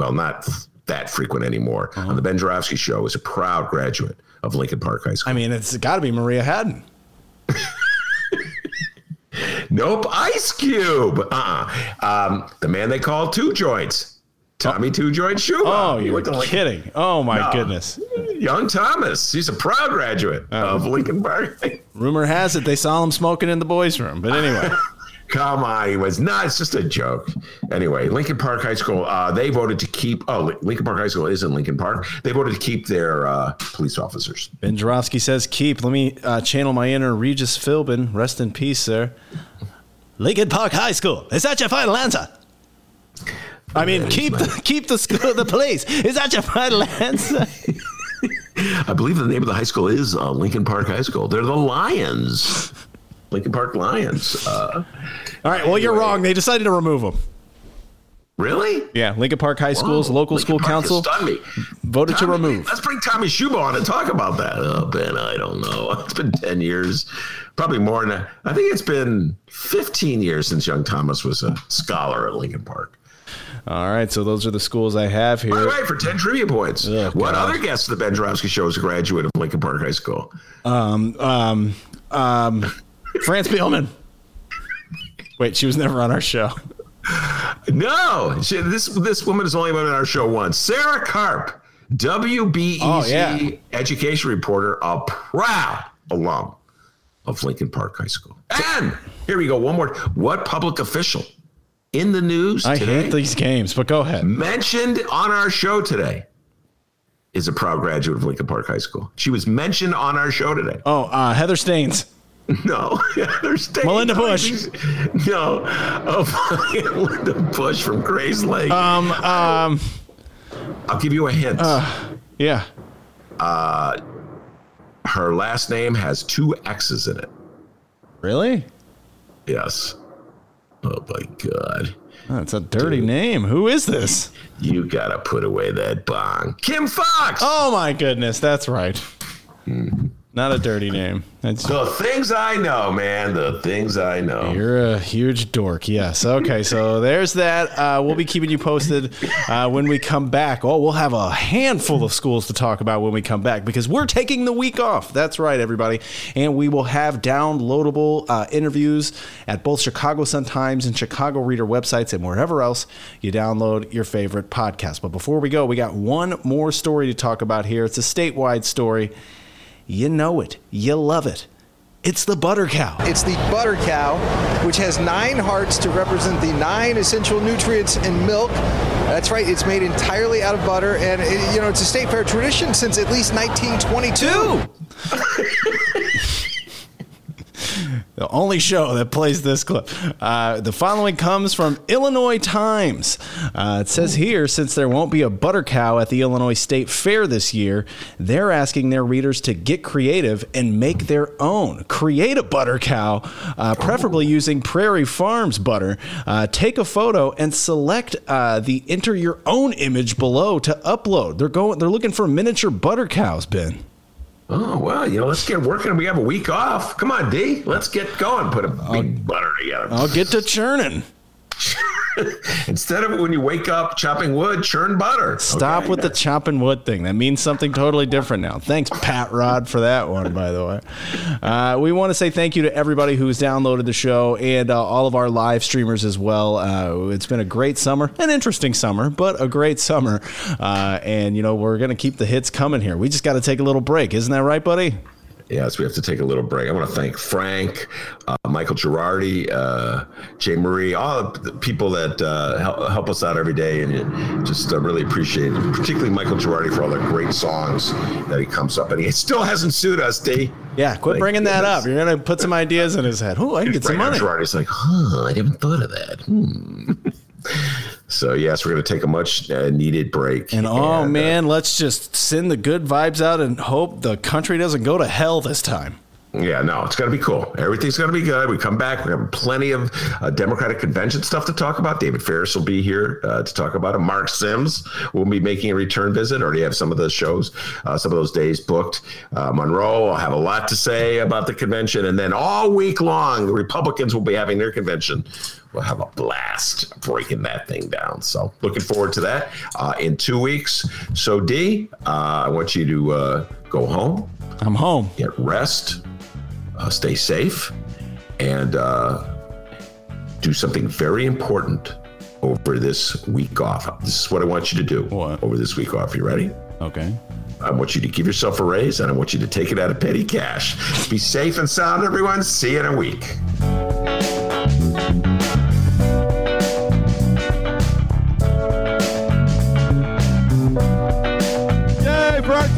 well, not that frequent anymore, Uh-huh. on the Ben Joravsky show is a proud graduate of Lincoln Park High School? I mean, it's got to be Maria Haddon. Nope, Ice Cube. Uh-uh. Um, the man they call Two Joints. Tommy Two Joint Schuba. Oh, to Lincoln- kidding. Oh, my No. goodness. Young Thomas. He's a proud graduate of Lincoln Park. Rumor has it they saw him smoking in the boys' room. But anyway. Come on, he was not. It's just a joke. Anyway, Lincoln Park High School. Uh, they voted to keep. Oh, Lincoln Park High School is in Lincoln Park. They voted to keep their uh, police officers. Ben Joravsky says keep. Let me uh, channel my inner Regis Philbin. Rest in peace, sir. Lincoln Park High School. Is that your final answer? I mean, keep the keep the school, the police. Is that your final answer? I believe the name of the high school is uh, Lincoln Park High School. They're the Lions. Lincoln Park Lions. Uh, All right. Well, you're wrong. They decided to remove them. really? Yeah, Lincoln Park High School's Whoa, local Lincoln school Park council voted to remove. Let's bring Tommy Schuba on and talk about that. Oh, Ben, I don't know. It's been 10 years, probably more than. I think it's been 15 years since young Thomas was a scholar at Lincoln Park. All right. So those are the schools I have here. way, for 10 trivia points, what God. other guest of the Ben Joravsky show is a graduate of Lincoln Park High School? Um, um, um, Fran Spielman. Wait, she was never on our show. No, she, this this woman has only been on our show once. Sarah Karp, WBEZ Oh, yeah. education reporter, a proud alum of Lincoln Park High School. And here we go. One more. What public official in the news I today hate these games, but go ahead. mentioned on our show today is a proud graduate of Lincoln Park High School? She was mentioned on our show today. Oh, uh, Heather Steans. No, Steans. Melinda Bush. No, oh, Melinda Bush from Grayslake. Um, um, I'll give you a hint. uh, yeah. Uh, her last name has two X's in it. Really? Yes. Oh my God. That's a dirty name. Who is this? You gotta put away that bong. Kim Foxx. Oh my goodness, that's right. Not a dirty name. That's The things I know, man. The things I know. You're a huge dork. Yes. Okay. So there's that. Uh, we'll be keeping you posted uh, when we come back. Oh, we'll have a handful of schools to talk about when we come back because we're taking the week off. That's right, everybody. And we will have downloadable uh, interviews at both Chicago Sun Times and Chicago Reader websites and wherever else you download your favorite podcast. But before we go, we got one more story to talk about here. It's a statewide story. You know it. You love it. It's the butter cow. It's the butter cow, which has nine hearts to represent the nine essential nutrients in milk. That's right, it's made entirely out of butter, and it, you know it's a state fair tradition since at least 1922. the only show that plays this clip. Uh, the following comes from Illinois Times. Uh, it says here, since there won't be a butter cow at the Illinois State Fair this year, they're asking their readers to get creative and make their own. Create a butter cow, uh, preferably using Prairie Farms butter. Uh, take a photo and select uh, the enter your own image below to upload. They're going. They're looking for miniature butter cows, Ben. Oh well, you know, let's get working. We have a week off. Come on, D. Let's get going. Put a big butter together. I'll get to churning. Instead of when you wake up chopping wood, churn butter. Stop Okay? with the chopping wood thing. That means something totally different now. Thanks, Pat Rod, for that one, by the way. Uh, we want to say thank you to everybody who's downloaded the show and uh, all of our live streamers as well. Uh, it's been a great summer, an interesting summer, but a great summer. Uh, and, you know, we're going to keep the hits coming here. We just got to take a little break. Isn't that right, buddy? Yes, we have to take a little break. I want to thank Frank, uh, Michael Girardi, uh, Jay Marie, all the people that uh, help, help us out every day, and just uh, really appreciate it. Particularly Michael Girardi for all the great songs that he comes up, and he still hasn't sued us, D. Yeah, quit Like, bringing that up. You're going to put some ideas in his head. Oh, I can get some Right money. Girardi's like, huh, I haven't thought of that. Hmm. so yes, we're going to take a much uh, needed break. And oh, man, let's just send the good vibes out and hope the country doesn't go to hell this time. Yeah, no, it's going to be cool. Everything's going to be good. We come back. We have plenty of uh, Democratic convention stuff to talk about. David Ferris will be here uh, to talk about it. Mark Sims will be making a return visit. Already have some of those shows, uh, some of those days booked. Uh, Monroe will have a lot to say about the convention. And then all week long, the Republicans will be having their convention. We'll have a blast breaking that thing down. So looking forward to that uh, in two weeks. So, D, uh, I want you to uh, go home. I'm home. Get rest uh, stay safe, and uh, do something very important over this week off. This is what I want you to do over this week off. You ready? Okay. I want you to give yourself a raise, and I want you to take it out of petty cash. Be safe and sound, everyone. See you in a week.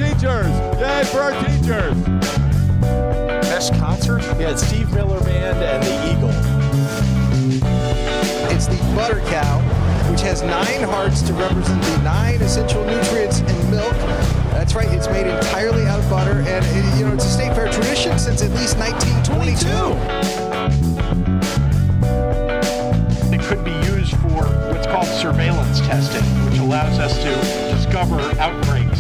Teachers! Yay for our teachers! Best concert? Yeah, it's Steve Miller Band and the Eagle. It's the butter cow, which has nine hearts to represent the nine essential nutrients in milk. That's right, it's made entirely out of butter, and it, you know it's a state fair tradition since at least 1922. It could be used for what's called surveillance testing, which allows us to discover outbreaks.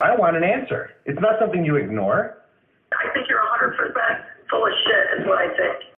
I want an answer. It's not something you ignore. I think you're 100% full of shit, is what I think.